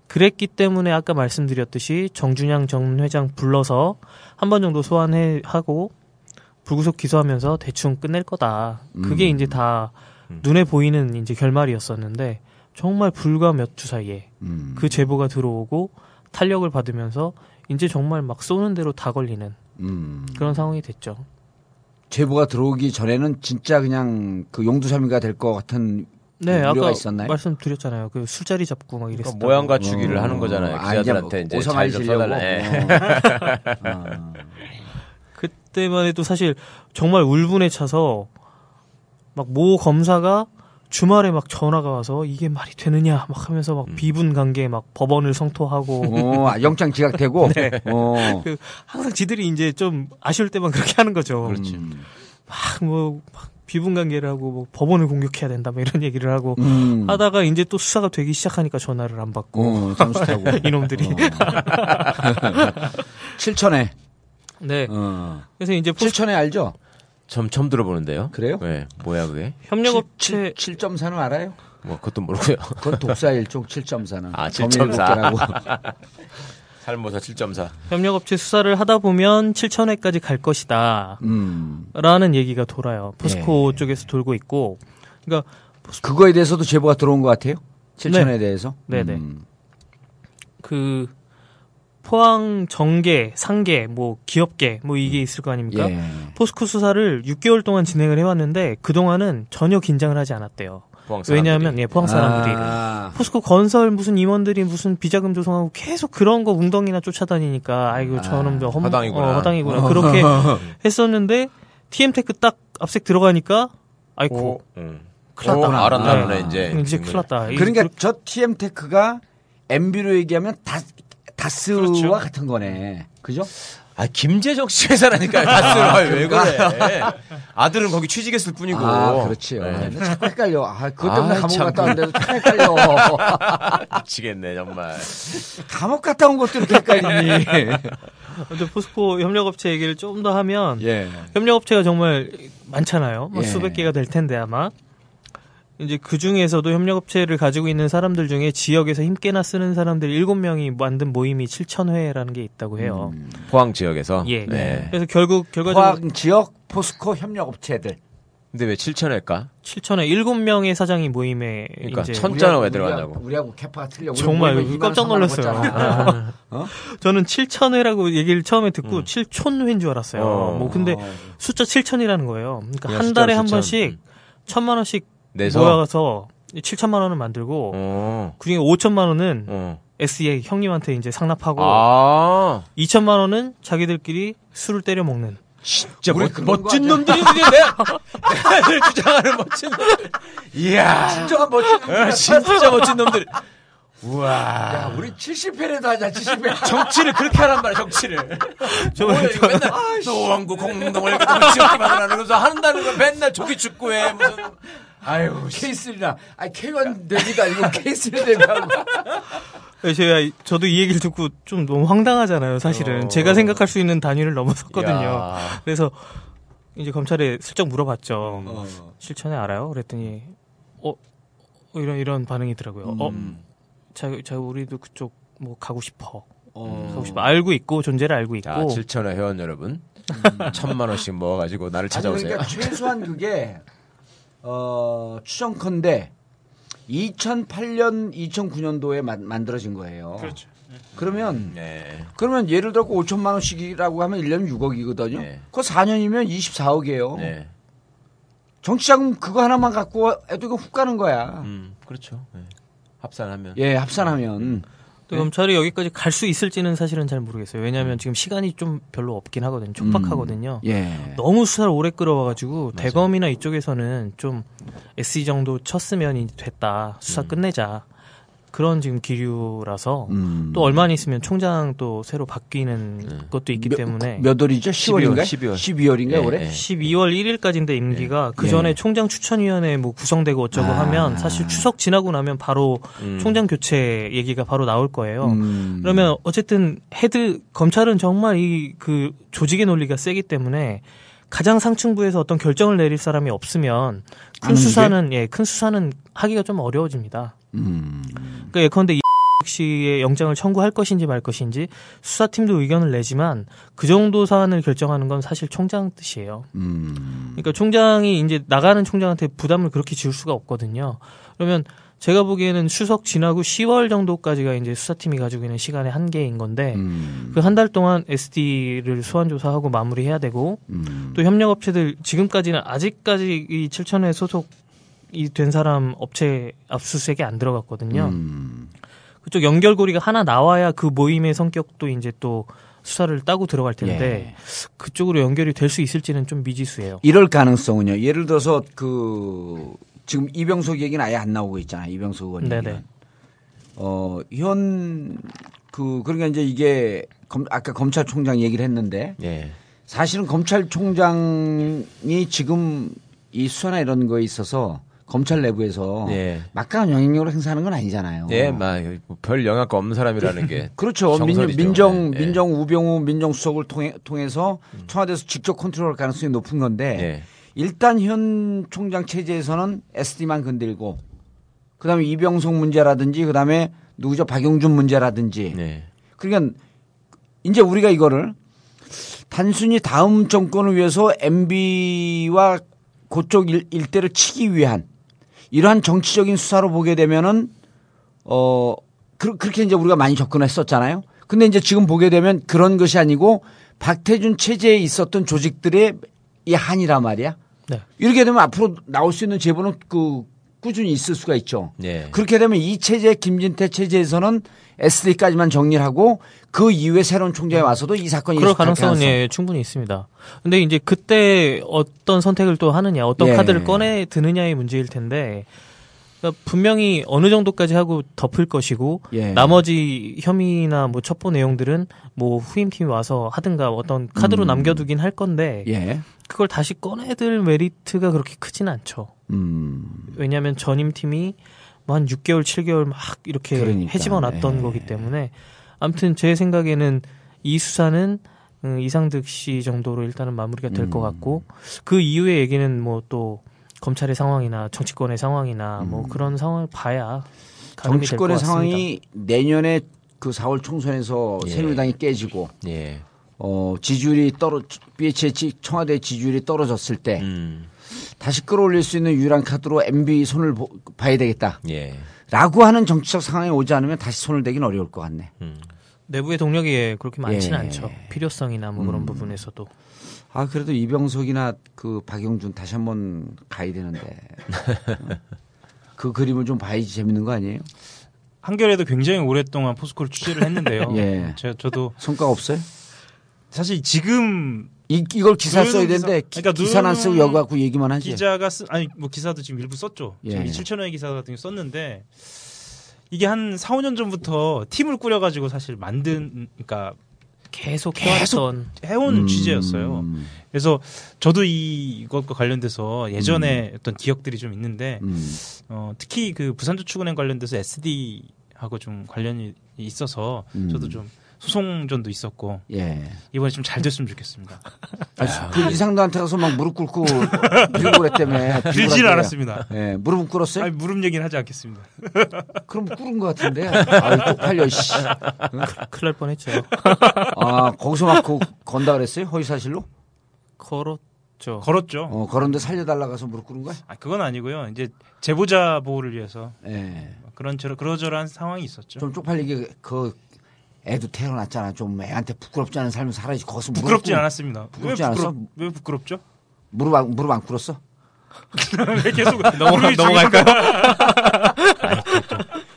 그랬기 때문에 아까 말씀드렸듯이 정준양 전 회장 불러서 한 번 정도 소환해 하고 불구속 기소하면서 대충 끝낼 거다. 그게 음. 이제 다 눈에 보이는 이제 결말이었었는데 정말 불과 몇 주 사이에 음. 그 제보가 들어오고 탄력을 받으면서 이제 정말 막 쏘는 대로 다 걸리는 음. 그런 상황이 됐죠. 제보가 들어오기 전에는 진짜 그냥 그 용두사미가 될 것 같은 네, 우려가 아까 있었나요? 말씀드렸잖아요. 그 술자리 잡고 막 이랬었다. 그러니까 모양 갖추기를 어. 하는 거잖아요. 아, 기자들한테 이제 이제 잘좀 지려고? 어. 그때만 해도 사실 정말 울분에 차서 막 모 검사가 주말에 막 전화가 와서 이게 말이 되느냐 막 하면서 막 음. 비분 관계 막 법원을 성토하고 어, 아, 영장 기각되고. [laughs] 네. 어. 그 항상 지들이 이제 좀 아쉬울 때만 그렇게 하는 거죠. 음. 막뭐 비분 관계를 하고 뭐 법원을 공격해야 된다 뭐 이런 얘기를 하고 음. 하다가 이제 또 수사가 되기 시작하니까 전화를 안 받고 어, 잠수 타고. [laughs] 이놈들이 어. [laughs] 칠천에. 네 어. 그래서 이제 포스 칠천에 알죠? 좀 처음 들어보는데요. 그래요? 네, 뭐야 그게? 협력업체 7.4는 알아요? 뭐 그것도 모르고요. 그건 독사 일종 7.4는. 아, 7.4. 살모사 7.4. 협력업체 수사를 하다 보면 7천회까지 갈 것이다. 음. 라는 얘기가 돌아요. 포스코 예. 쪽에서 돌고 있고. 그러니까 그거에 대해서도 제보가 들어온 것 같아요? 7천에 네. 대해서? 네네. 음. 그 포항 정계, 상계, 뭐 기업계 뭐 이게 있을 거 아닙니까? 예. 포스코 수사를 6개월 동안 진행을 해왔는데 그 동안은 전혀 긴장을 하지 않았대요. 포항 사람들이. 왜냐하면 예, 포항 사람들이 아. 포스코 건설 무슨 임원들이 무슨 비자금 조성하고 계속 그런 거 웅덩이나 쫓아다니니까 아이고 저놈 저 험, 허당이구나. 어, 허당이구나 그렇게 [laughs] 했었는데 TM테크 딱 압색 들어가니까 아이고 오, 응. 큰일 났다. 오, 알았나 네. 보네 이제. 이제 큰일 났다. 이- 그러니까 저 TM테크가 MB로 얘기하면 다, 다스와 그렇죠. 같은 거네. 그죠? 아 김재정 씨 회사라니까요. 다스를 왜 그래? 아들은 거기 취직했을 뿐이고. 아, 그렇지요. 네. 나 자꾸 헷갈려. 아, 그것 때문에 아이, 감옥 참. 갔다 왔는데도 참 헷갈려. [laughs] 미치겠네 정말. 감옥 갔다 온 것도 이렇게 헷갈리니. [laughs] 근데 포스코 협력업체 얘기를 좀 더 하면 예. 협력업체가 정말 많잖아요. 뭐 예. 수백 개가 될 텐데 아마 이제 그 중에서도 협력업체를 가지고 있는 사람들 중에 지역에서 힘께나 쓰는 사람들 7명이 만든 모임이 7천회라는 게 있다고 해요. 포항 지역에서. 예. 네. 그래서 결국 결과적으로 포항 지역 포스코 협력업체들. 근데 왜 7천일까? 7천회 7명의 사장이 모임에 그러니까 천- 천자는 왜 들어가냐고. 우리하고 캐파가 틀려. 정말 깜짝 2만 놀랐어요. 3만 먹었잖아. [laughs] 저는 7천회라고 얘기를 처음에 듣고 7촌회인 줄 알았어요. 어. 뭐 근데 숫자 7천이라는 거예요. 그러니까 그냥 한 달에 한 7천. 번씩 음. 천만 원씩 내서. 모아서 7천만 원을 만들고 어. 그중에 5천만 원은 어. SEA 형님한테 이제 상납하고 아. 2천만 원은 자기들끼리 술을 때려 먹는. 진짜 멋, 멋진 거 놈들이 내가 내가 [laughs] 주장하는 멋진 놈들. 이야. 진정한 멋진 아, 진짜 멋진 놈들. 우와. 야, 우리 70회라도 하자, 70회. [laughs] 정치를 그렇게 하란 말이야, 정치를. 저 뭐야, 이거 맨날 노원구 공동을 이렇게 정치만 하면서 한다는 거 맨날 조기 축구에 무슨. 아유, K3나, 아니, K1 데뷔도 아니고 [laughs] K3 데뷔하고. 네, 제가 저도 이 얘기를 듣고 좀 너무 황당하잖아요. 사실은 어. 제가 생각할 수 있는 단위를 넘어섰거든요. 야. 그래서 이제 검찰에 슬쩍 물어봤죠. 어. 실천에 알아요? 그랬더니 어, 어, 이런 이런 반응이더라고요. 어, 음. 자, 자 우리도 그쪽 뭐 가고 싶어. 어. 가고 싶어. 알고 있고 존재를 알고 있고. 자, 7천회 회원 여러분. 천만 원씩 모아가지고 나를 아니, 찾아오세요. 그러니까 최소한 그게, 어, 추정컨대 2008년, 2009년도에 만들어진 거예요. 그렇죠. 그러면, 네. 그러면 예를 들어 5천만 원씩이라고 하면 1년 6억이거든요. 네. 그거 4년이면 24억이에요. 네. 정치자금 그거 하나만 갖고 해도 이거 훅 가는 거야. 음, 그렇죠. 네. 합산하면. 예, 합산하면. 또 검찰이 여기까지 갈 수 있을지는 사실은 잘 모르겠어요. 왜냐하면 지금 시간이 좀 별로 없긴 하거든요. 촉박하거든요. 예. 너무 수사를 오래 끌어와가지고 대검이나 이쪽에서는 좀 SD 정도 쳤으면 이제 됐다 수사 끝내자 그런 지금 기류라서 음. 또 얼마 안 있으면 총장 또 새로 바뀌는 것도 있기 몇, 때문에 몇 월이죠? 10월인가요? 12월. 12월 인가요, 예, 올해? 예. 12월 1일까지인데 임기가 그 예. 전에 총장 추천위원회 뭐 구성되고 어쩌고 아. 하면 사실 추석 지나고 나면 바로 음. 총장 교체 얘기가 바로 나올 거예요. 음. 그러면 어쨌든 헤드 검찰은 정말 이 그 조직의 논리가 세기 때문에 가장 상층부에서 어떤 결정을 내릴 사람이 없으면 큰안 수사는 예, 큰 수사는 하기가 좀 어려워집니다. 음. 그러니까 예컨대 이 [laughs] 씨의 영장을 청구할 것인지 말 것인지 수사팀도 의견을 내지만 그 정도 사안을 결정하는 건 사실 총장 뜻이에요. 음. 그러니까 총장이 이제 나가는 총장한테 부담을 그렇게 지울 수가 없거든요. 그러면 제가 보기에는 추석 지나고 10월 정도까지가 이제 수사팀이 가지고 있는 시간의 한계인 건데 음. 그한 달 동안 SD를 소환 조사하고 마무리해야 되고 음. 또 협력업체들 지금까지는 아직까지 이 7천회 소속 이 된 사람 업체 압수수색에 안 들어갔거든요. 음. 그쪽 연결고리가 하나 나와야 그 모임의 성격도 이제 또 수사를 따고 들어갈 예. 텐데 그쪽으로 연결이 될 수 있을지는 좀 미지수예요. 이럴 가능성은요. 예를 들어서 그 지금 이병석 얘기는 아예 안 나오고 있잖아요. 이병석 의원 네네. 얘기는. 어, 현, 그, 그러니까 이제 이게 검, 아까 검찰총장 얘기를 했는데 예. 사실은 검찰총장이 지금 이 수사나 이런 거에 있어서 검찰 내부에서 예. 막강한 영향력을 행사하는 건 아니잖아요. 예, 막별 영향가 없는 사람이라는 게 [laughs] 그렇죠. 민, 정설이죠. 민정 예. 민정 우병우 민정수석을 통해 통해서 청와대에서 직접 컨트롤할 가능성이 높은 건데 예. 일단 현 총장 체제에서는 SD만 건들고 그다음에 이병석 문제라든지 그다음에 누구죠 박용준 문제라든지 예. 그러니까 이제 우리가 이거를 단순히 다음 정권을 위해서 MB와 그쪽 일, 일대를 치기 위한 이러한 정치적인 수사로 보게 되면은 어 그, 그렇게 이제 우리가 많이 접근했었잖아요. 근데 이제 지금 보게 되면 그런 것이 아니고 박태준 체제에 있었던 조직들의 이 한이란 말이야. 네. 이렇게 되면 앞으로 나올 수 있는 제보는 그 꾸준히 있을 수가 있죠. 예. 그렇게 되면 이 체제 김진태 체제에서는 SD까지만 정리를 하고 그 이후에 새로운 총장이 와서도 이 사건이 그럴 가능성은 가능성. 예, 충분히 있습니다. 근데 이제 그때 어떤 선택을 또 하느냐, 어떤 예. 카드를 꺼내 드느냐의 문제일 텐데 그러니까 분명히 어느 정도까지 하고 덮을 것이고 예. 나머지 혐의나 뭐 첩보 내용들은 뭐 후임팀이 와서 하든가 어떤 카드로 음. 남겨두긴 할 건데 예. 그걸 다시 꺼내들 메리트가 그렇게 크진 않죠. 음. 왜냐하면 전임팀이 뭐 한 6개월, 7개월 막 이렇게 그러니까, 해집어 놨던 예. 거기 때문에 아무튼 제 생각에는 이 수사는 음, 이상득 씨 정도로 일단은 마무리가 될것 음. 같고 그 이후의 얘기는 뭐또 검찰의 상황이나 정치권의 상황이나 뭐 그런 상황을 봐야 음. 정치권의. 상황이 내년에 그 4월 총선에서 예. 새누리당이 깨지고 예. 어 지지율이 떨어 BH의 청와대 지지율이 떨어졌을 때 음. 다시 끌어올릴 수 있는 유일한 카드로 MB 손을 보- 봐야 되겠다. 예. 라고 하는 정치적 상황이 오지 않으면 다시 손을 대긴 어려울 것 같네. 음. 내부의 동력이 예, 그렇게 많지는 예. 않죠. 필요성이나 뭐 그런 음. 부분에서도. 아 그래도 이병석이나 그 박영준 다시 한번 가야 되는데 [laughs] 그 그림을 좀 봐야지 재밌는 거 아니에요? 한겨레도 굉장히 오랫동안 포스코를 취재를 했는데요. [laughs] 예. 제, 저도 성과 없어요? 사실 지금 이, 이걸 기사 써야 되는데 기사- 그러니까 기, 기사는 안 쓰고 여기 갖고 얘기만 하지. 기자가 쓰 아니 뭐 기사도 지금 일부 썼죠. 예. 지금 이 7천 원의 기사 같은 게 썼는데 이게 한 4, 5년 전부터 팀을 꾸려 가지고 사실 만든 그러니까 계속 계속 해왔던 해온 음. 취재였어요. 그래서 저도 이- 이것과 관련돼서 예전에 어떤 기억들이 좀 있는데 음. 어, 특히 그 부산저축은행 관련돼서 SD하고 좀 관련이 있어서 음. 저도 좀 소송전도 있었고 예. 이번에 좀 잘 됐으면 좋겠습니다. [laughs] 아, 그 이상도 한테 가서 막 무릎 꿇고 [laughs] 빌고 그랬다며. 빌지는 않았습니다. 예, 무릎 꿇었어요? 아니, 무릎 얘기는 하지 않겠습니다. [laughs] 그럼 꿇은 것 같은데. 아, 쪽팔려, 씨. 큰일 날 뻔했죠. 아, 거기서 막 그, 건다 그랬어요? 허위 사실로? 걸었 죠. 걸었죠. 어, 걸었는데 살려달라 가서 무릎 꿇은 거야? 아, 그건 아니고요. 이제 제보자 보호를 위해서 예. 그런 저런 그러저러한 상황이 있었죠. 좀 쪽팔리게 그 애도 태어났잖아. 좀 애한테 부끄럽지 않은 삶을 살아야지. 거기서 부끄럽지 꿇- 않았습니다. 부끄럽지 왜, 않았어? 부끄럽, 왜 부끄럽죠? 무릎 안, 무릎 안 꿇었어? [laughs] 왜 계속 넘어가, 무릎이 넘어갈까요? [laughs]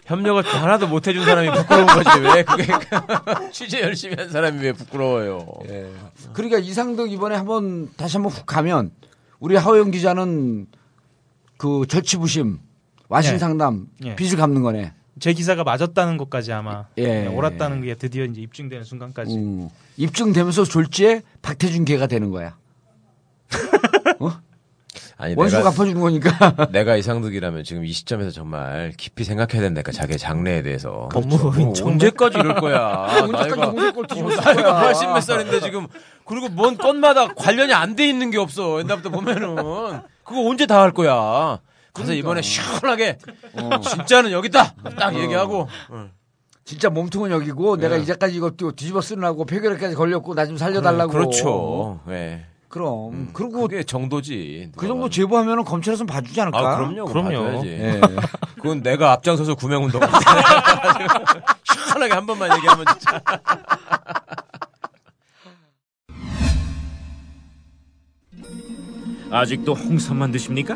협력을 하나도 못 해준 사람이 부끄러운 거지 왜 그게 [laughs] 취재 열심히 한 사람이 왜 부끄러워요? 예. 그러니까 이상득 이번에 한번 다시 한번 훅 가면 우리 하호영 기자는 그 절치부심 와신상담 예. 빚을 갚는 거네. 제 기사가 맞았다는 것까지 아마 예. 네, 옳았다는 게 드디어 이제 입증되는 순간까지. 음. 입증되면서 졸지에 박태준 개가 되는 거야. [laughs] 아니 원수 갚아주는 거니까. [laughs] 내가 이상득이라면 지금 이 시점에서 정말 깊이 생각해야 된다니까 자기의 장래에 대해서. 법무법인 뭐? 언제까지 이럴 거야? [laughs] 언제까지 나이가 나이가 거야. 80 몇 살인데 지금 그리고 뭔 건마다 관련이 안 돼 있는 게 없어. 옛날부터 보면은 그거 언제 다 할 거야? 그래서 이번에 시원하게 진짜는 여기 있다 딱 얘기하고 응. 진짜 몸통은 여기고 내가 이제까지 이거 또 뒤집어 쓰느라고 폐결핵까지 걸렸고 나 좀 살려달라고. 그렇죠. 예. 그럼. 음, 그리고 그게 정도지. 그 정도 제보하면 검찰에서는 봐주지 않을까? 아 그럼요. 그럼요. 예. 그건 내가 앞장서서 구명 운동 [laughs] 시원하게 한 번만 얘기하면 진짜. 아직도 홍삼만 드십니까?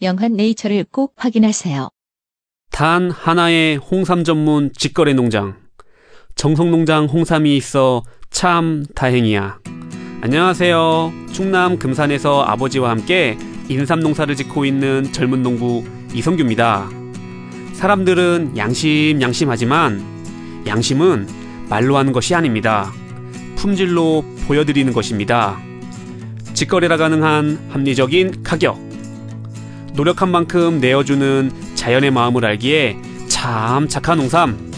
영한 네이처를 꼭 확인하세요. 단 하나의 홍삼 전문 직거래 농장. 정성농장 홍삼이 있어 참 다행이야. 안녕하세요. 충남 금산에서 아버지와 함께 인삼 농사를 짓고 있는 젊은 농부 이성규입니다. 사람들은 양심 양심하지만 양심은 말로 하는 것이 아닙니다. 품질로 보여드리는 것입니다. 직거래라 가능한 합리적인 가격. 노력한 만큼 내어주는 자연의 마음을 알기에 참 착한 홍삼.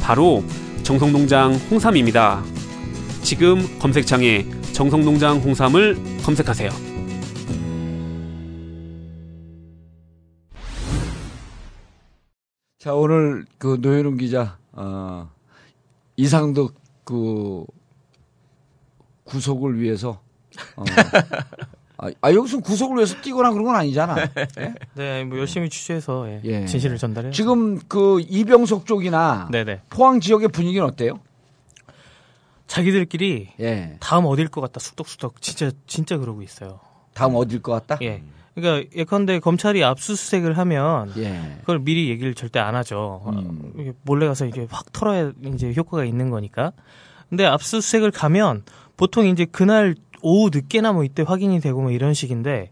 바로 정성농장 홍삼입니다. 지금 검색창에 정성농장 홍삼을 검색하세요. 자, 오늘 그 노현웅 기자, 어, 이상득 그 구속을 위해서, 어, [laughs] 아, 아, 여기서 구속을 위해서 뛰거나 그런 건 아니잖아. 예? 네, 뭐 열심히 취재해서 예, 예. 진실을 전달해. 지금 그 이병석 쪽이나 네네. 포항 지역의 분위기는 어때요? 자기들끼리 예. 다음 어딜 것 같다 쑥덕쑥덕 진짜 진짜 그러고 있어요. 다음 어딜 것 같다? 예. 그러니까 예컨대 검찰이 압수수색을 하면 예. 그걸 미리 얘기를 절대 안 하죠. 음. 몰래 가서 이게 확 털어야 이제 효과가 있는 거니까. 근데 압수수색을 가면 보통 이제 그날 오후 늦게나 뭐 이때 확인이 되고 뭐 이런 식인데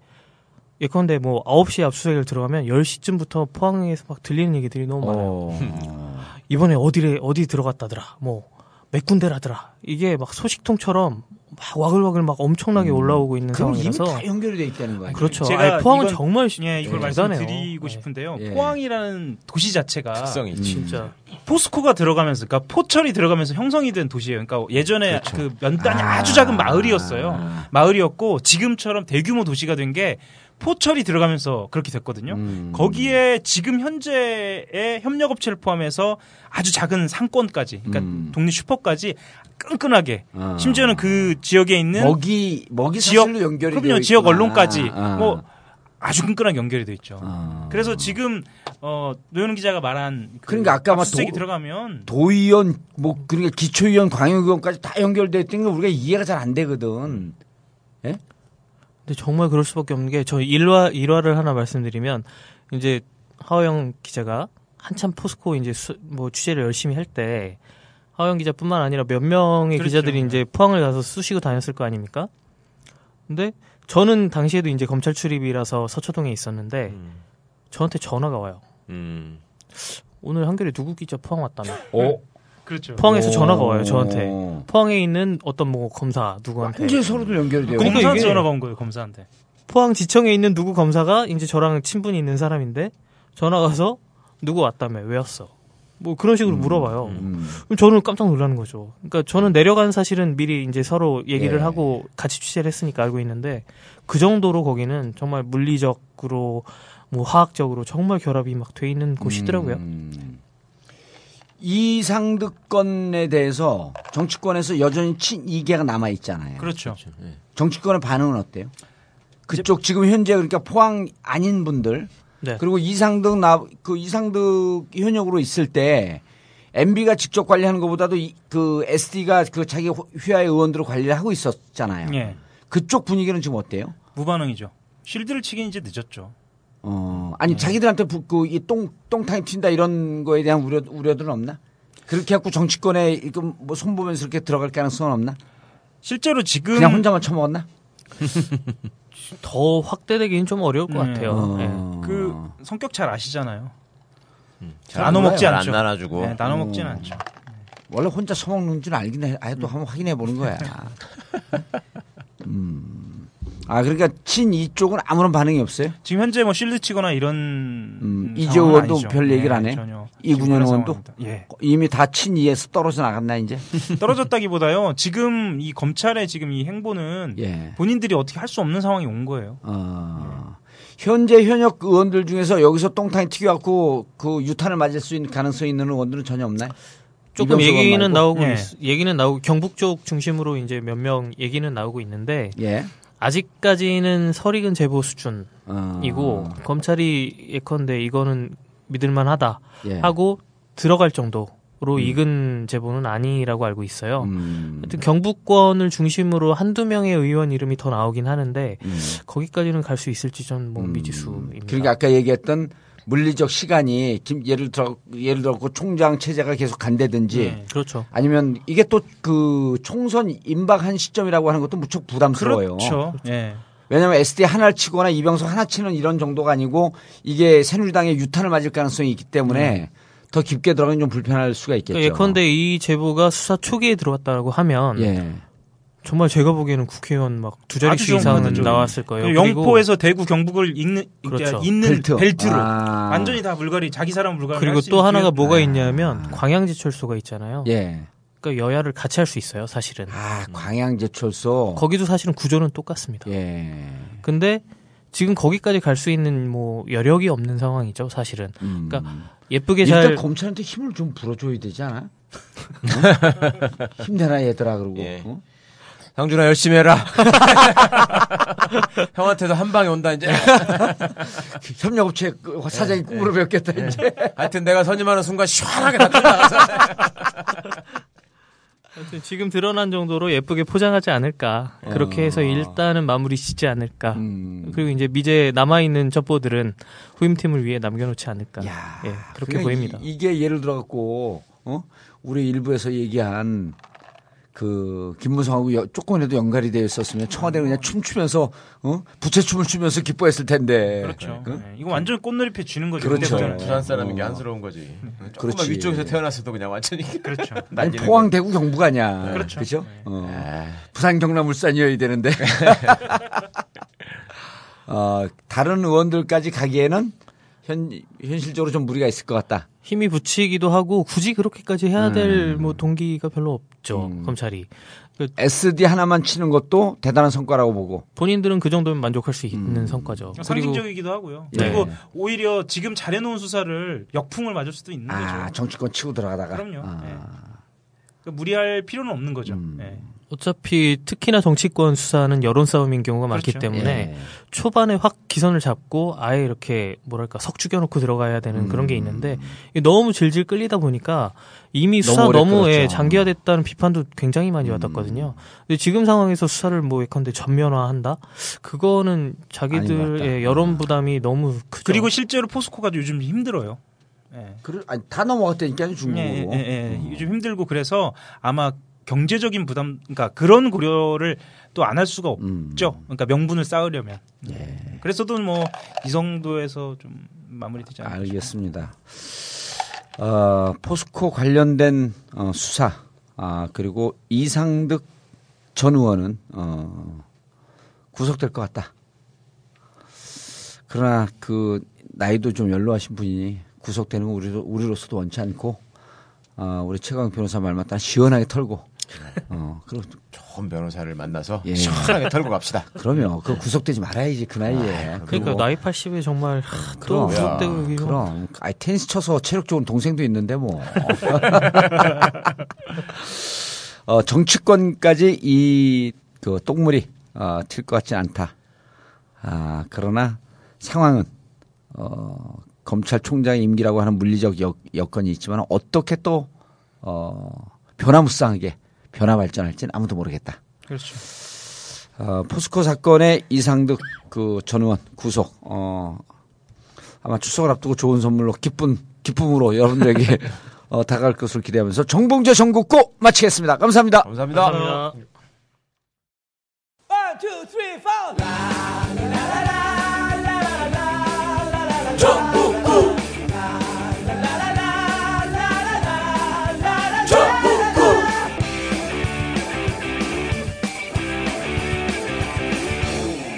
예컨대 뭐 9시에 압수수색을 들어가면 10시쯤부터 포항에서 막 들리는 얘기들이 너무 많아요. 어. 이번에 어디래 어디 들어갔다더라. 뭐 몇 군데라더라. 이게 막 소식통처럼 막 와글와글 막 엄청나게 올라오고 있는 음. 그럼 이미 상황이라서 다 연결이 돼 있다는 거야. 그렇죠. 제가 아니, 포항은 이건- 정말 예, 이걸 예, 말씀드리고 대단해요. 싶은데요. 예. 포항이라는 도시 자체가 특성이 있지. 진짜 포스코가 들어가면서, 그러니까 포철이 들어가면서 형성이 된 도시예요. 그러니까 예전에 그렇죠. 그 면단이 아. 아. 주 작은 마을이었어요. 마을이었고 지금처럼 대규모 도시가 된 게 포철이 들어가면서 그렇게 됐거든요. 음. 거기에 지금 현재의 협력업체를 포함해서 아주 작은 상권까지, 그러니까 음. 동네 슈퍼까지 끈끈하게, 아. 심지어는 그 지역에 있는 먹이 먹이 지역- 연결이 그럼요 되어 지역. 언론까지 아. 뭐 아주 끈끈하게 연결이 돼 있죠. 아. 그래서 지금 어 노현웅 기자가 말한 그 그러니까 아까 막 도- 들어가면 도의원 뭐 그러니까 기초의원 광역의원까지 다 연결돼 있던 게 우리가 이해가 잘 안 되거든. 근데 정말 그럴 수밖에 없는 게 저 일화 일화를 하나 말씀드리면 이제 하호영 기자가 한참 포스코 이제 수, 뭐 취재를 열심히 할 때 하호영 기자뿐만 아니라 몇 명의 그렇죠. 기자들이 이제 포항을 가서 쑤시고 다녔을 거 아닙니까? 근데 저는 당시에도 이제 검찰 출입이라서 서초동에 있었는데 음. 저한테 전화가 와요. 음. 오늘 한결에 누구 기자 포항 왔다며. 어? 그렇죠. 포항에서 오. 전화가 와요 저한테. 포항에 있는 어떤 뭐 검사 누구한테. 이제 서로들 연결이 돼요. 그러니까 검사한테 전화가 온 거예요. 검사한테. 포항 지청에 있는 누구 검사가 이제 저랑 친분이 있는 사람인데 전화 가서 누구 왔다며 왜 왔어? 뭐 그런 식으로 물어봐요. 음. 그럼 저는 깜짝 놀라는 거죠. 그러니까 저는 내려간 사실은 미리 이제 서로 얘기를 예. 하고 같이 취재를 했으니까 알고 있는데 그 정도로 거기는 정말 물리적으로 뭐 화학적으로 정말 결합이 막 돼 있는 곳이더라고요. 음. 이상득 건에 대해서 정치권에서 여전히 친이계가 남아 있잖아요. 그렇죠. 정치권의 반응은 어때요? 그쪽 지금 현재 그러니까 포항 아닌 분들 네. 그리고 이상득 나 그 이상득 현역으로 있을 때 MB가 직접 관리하는 것보다도 이, 그 SD가 그 자기 휘하의 의원들을 관리를 하고 있었잖아요. 예. 그쪽 분위기는 지금 어때요? 무반응이죠. 실드를 치긴 이제 늦었죠. 어, 네. 아니 자기들한테 그이똥 똥탕이 튄다 이런 거에 대한 우려 우려들은 없나? 그렇게 해갖고 정치권에 이거 뭐 손보면서 이렇게 들어갈 가능성은 없나? 실제로 지금 그냥 혼자만 처먹었나? [laughs] 더 확대되기는 좀 어려울 것 네. 같아요. 어. 예. 그 성격 잘 아시잖아요. 잘 나눠 먹지 몰라요. 않죠. 안 나눠주고. 네, 나눠 먹진 어. 않죠. 원래 혼자 처먹는 줄 알긴 해. 아예 또 한번 확인해 보는 거야. 음. 아 그러니까 친 이쪽은 아무런 반응이 없어요? 지금 현재 뭐 실드 치거나 이런 음, 상황은 이재호 의원도 아니죠. 별 얘기를 안 네, 해? 전혀. 이군현 의원도? 예. 이미 다 친 이에서 떨어져 나갔나 이제? [laughs] 떨어졌다기보다요. 지금 이 검찰의 지금 이 행보는 예. 본인들이 어떻게 할 수 없는 상황이 온 거예요. 어. 현재 현역 의원들 중에서 여기서 똥탕이 튀겨갖고 그 유탄을 맞을 수 있는 가능성이 있는 의원들은 전혀 없나요? 조금 얘기는? 나오고 예. 있- 얘기는 나오고 경북 쪽 중심으로 이제 몇 명 얘기는 나오고 있는데 예. 아직까지는 설익은 제보 수준이고 어. 검찰이 예컨대 이거는 믿을만하다 예. 하고 들어갈 정도로 익은 제보는 아니라고 알고 있어요. 음. 하여튼 경북권을 중심으로 한두 명의 의원 이름이 더 나오긴 하는데 음. 거기까지는 갈 수 있을지 전뭐 미지수입니다. 그러니까 아까 얘기했던 물리적 시간이 김- 예를 들어 예를 들어 그 총장 체제가 계속 간다든지 네. 그렇죠. 아니면 이게 또 그 총선 임박한 시점이라고 하는 것도 무척 부담스러워요. 그렇죠. 예. 왜냐하면 SD 하나를 치거나 이병석 하나 치는 이런 정도가 아니고 이게 새누리당의 유탄을 맞을 가능성이 있기 때문에 더 깊게 들어가면 좀 불편할 수가 있겠죠. 그러니까 예컨대 이 제보가 수사 초기에 들어왔다고 하면 예. 정말 제가 보기에는 국회의원 막 두 자릿수 이상은. 나왔을 거예요. 그리고 영포에서 대구 경북을 잇는 그렇죠. 잇는 벨트. 벨트. 로 아. 완전히 다 물갈이 자기 사람 물갈이 그리고 할수 또 하나가 기회- 뭐가 아. 있냐면 광양제철소가 있잖아요. 예. 그러니까 여야를 같이 할 수 있어요, 사실은. 아 광양제철소. 거기도 사실은 구조는 똑같습니다. 예. 근데 지금 거기까지 갈 수 있는 뭐 여력이 없는 상황이죠, 사실은. 음. 그러니까 예쁘게 일단 잘 검찰한테 힘을 좀 불어줘야 되지 않아? 어? 힘내라 얘들아 그러고. 예. 어? 상준아 열심히 해라. [laughs] 형한테도 한 방에 온다 이제. [laughs] 협력업체 그 사장이 꿈으로 배웠겠다 이제. 하여튼 내가 선임하는 순간 시원하게 다 끝나가서. [laughs] 하여튼 지금 드러난 정도로 예쁘게 포장하지 않을까. 그렇게 해서 일단은 마무리 짓지 않을까. 음. 그리고 이제 미제 남아있는 첩보들은 후임팀을 위해 남겨놓지 않을까. 야, 예, 그렇게 보입니다. 이, 게 예를 들어 갖고 어? 우리 일부에서 얘기한 그 김무성하고 여- 조금이라도 연관이 되어 있었으면 청와대는 그냥 춤추면서 어? 부채춤을 추면서 기뻐했을 텐데. 그렇죠. 어? 예. 이거 완전 꽃놀이패 쥐는 거죠. 그렇죠. 부산 사람인 게 어. 안쓰러운 거지. 조금만 그렇지. 위쪽에서 태어났어도 그냥 완전히. [laughs] 그렇죠. 아니 날리는 포항 거. 대구 경북 아니야. 그렇죠. 그죠? 네. 어. 부산 경남 울산이어야 되는데. [laughs] [laughs] 어, 다른 의원들까지 가기에는 현 현실적으로 좀 무리가 있을 것 같다. 힘이 붙이기도 하고 굳이 그렇게까지 해야 될 음. 뭐 동기가 별로 없죠 음. 검찰이 그 SD 하나만 치는 것도 대단한 성과라고 보고. 본인들은 그 정도면 만족할 수 있는 음. 성과죠. 그리고 상징적이기도 하고요. 예. 그리고 오히려 지금 잘해놓은 수사를 역풍을 맞을 수도 있는 아, 거죠. 정치권 치고 들어가다가. 그럼요. 아. 예. 그러니까 무리할 필요는 없는 거죠. 음. 예. 어차피 특히나 정치권 수사는 여론 싸움인 경우가 많기 그렇죠. 때문에 예. 초반에 확 기선을 잡고 아예 이렇게 뭐랄까 석 죽여놓고 들어가야 되는 음. 그런 게 있는데 이게 너무 질질 끌리다 보니까 이미 수사 너무 예. 장기화됐다는 비판도 굉장히 많이 음. 받았거든요. 근데 지금 상황에서 수사를 뭐 예컨대 전면화한다? 그거는 자기들의 같다. 여론 부담이 너무 크죠. 그리고 실제로 포스코가 요즘 힘들어요. 예. 아니, 다 넘어갔다니까요, 예, 중국으로. 예, 예, 어. 예. 요즘 힘들고 그래서 아마 경제적인 부담, 그러니까 그런 고려를 또 안 할 수가 없죠. 음. 그러니까 명분을 쌓으려면. 예. 그래서도 뭐 이 정도에서 좀 마무리되지 않을까. 알겠습니다. 어, 포스코 관련된 어, 수사 아, 그리고 이상득 전 의원은 어, 구속될 것 같다. 그러나 그 나이도 좀 연로하신 분이 구속되는 거 우리로, 우리로서도 원치 않고 어, 우리 최강 변호사 말 맞다 시원하게 털고 어, 그리고 좋은 변호사를 만나서 예. 시원하게 털고 갑시다. 그럼요. 그 구속되지 말아야지 그 나이에. 그러니까 그리고 나이 80에 정말 하, 또 그럼. 구속되고 이거. 그럼 아이 테니스 쳐서 체력 좋은 동생도 있는데 뭐. [laughs] 어, 정치권까지 이 그 똥물이 어, 튈 것 같지 않다. 아, 그러나 상황은 어, 검찰총장의 임기라고 하는 물리적 여, 여건이 있지만 어떻게 또 어, 변화무쌍하게 변화 발전할지는 아무도 모르겠다. 그렇죠. 어, 포스코 사건의 이상득 그 전 의원 구속. 어, 아마 추석을 앞두고 좋은 선물로 기쁜 기쁨으로 여러분들에게 [laughs] 어, 다가갈 것을 기대하면서 정봉재 전국고 마치겠습니다. 감사합니다. 감사합니다. 감사합니다. 정보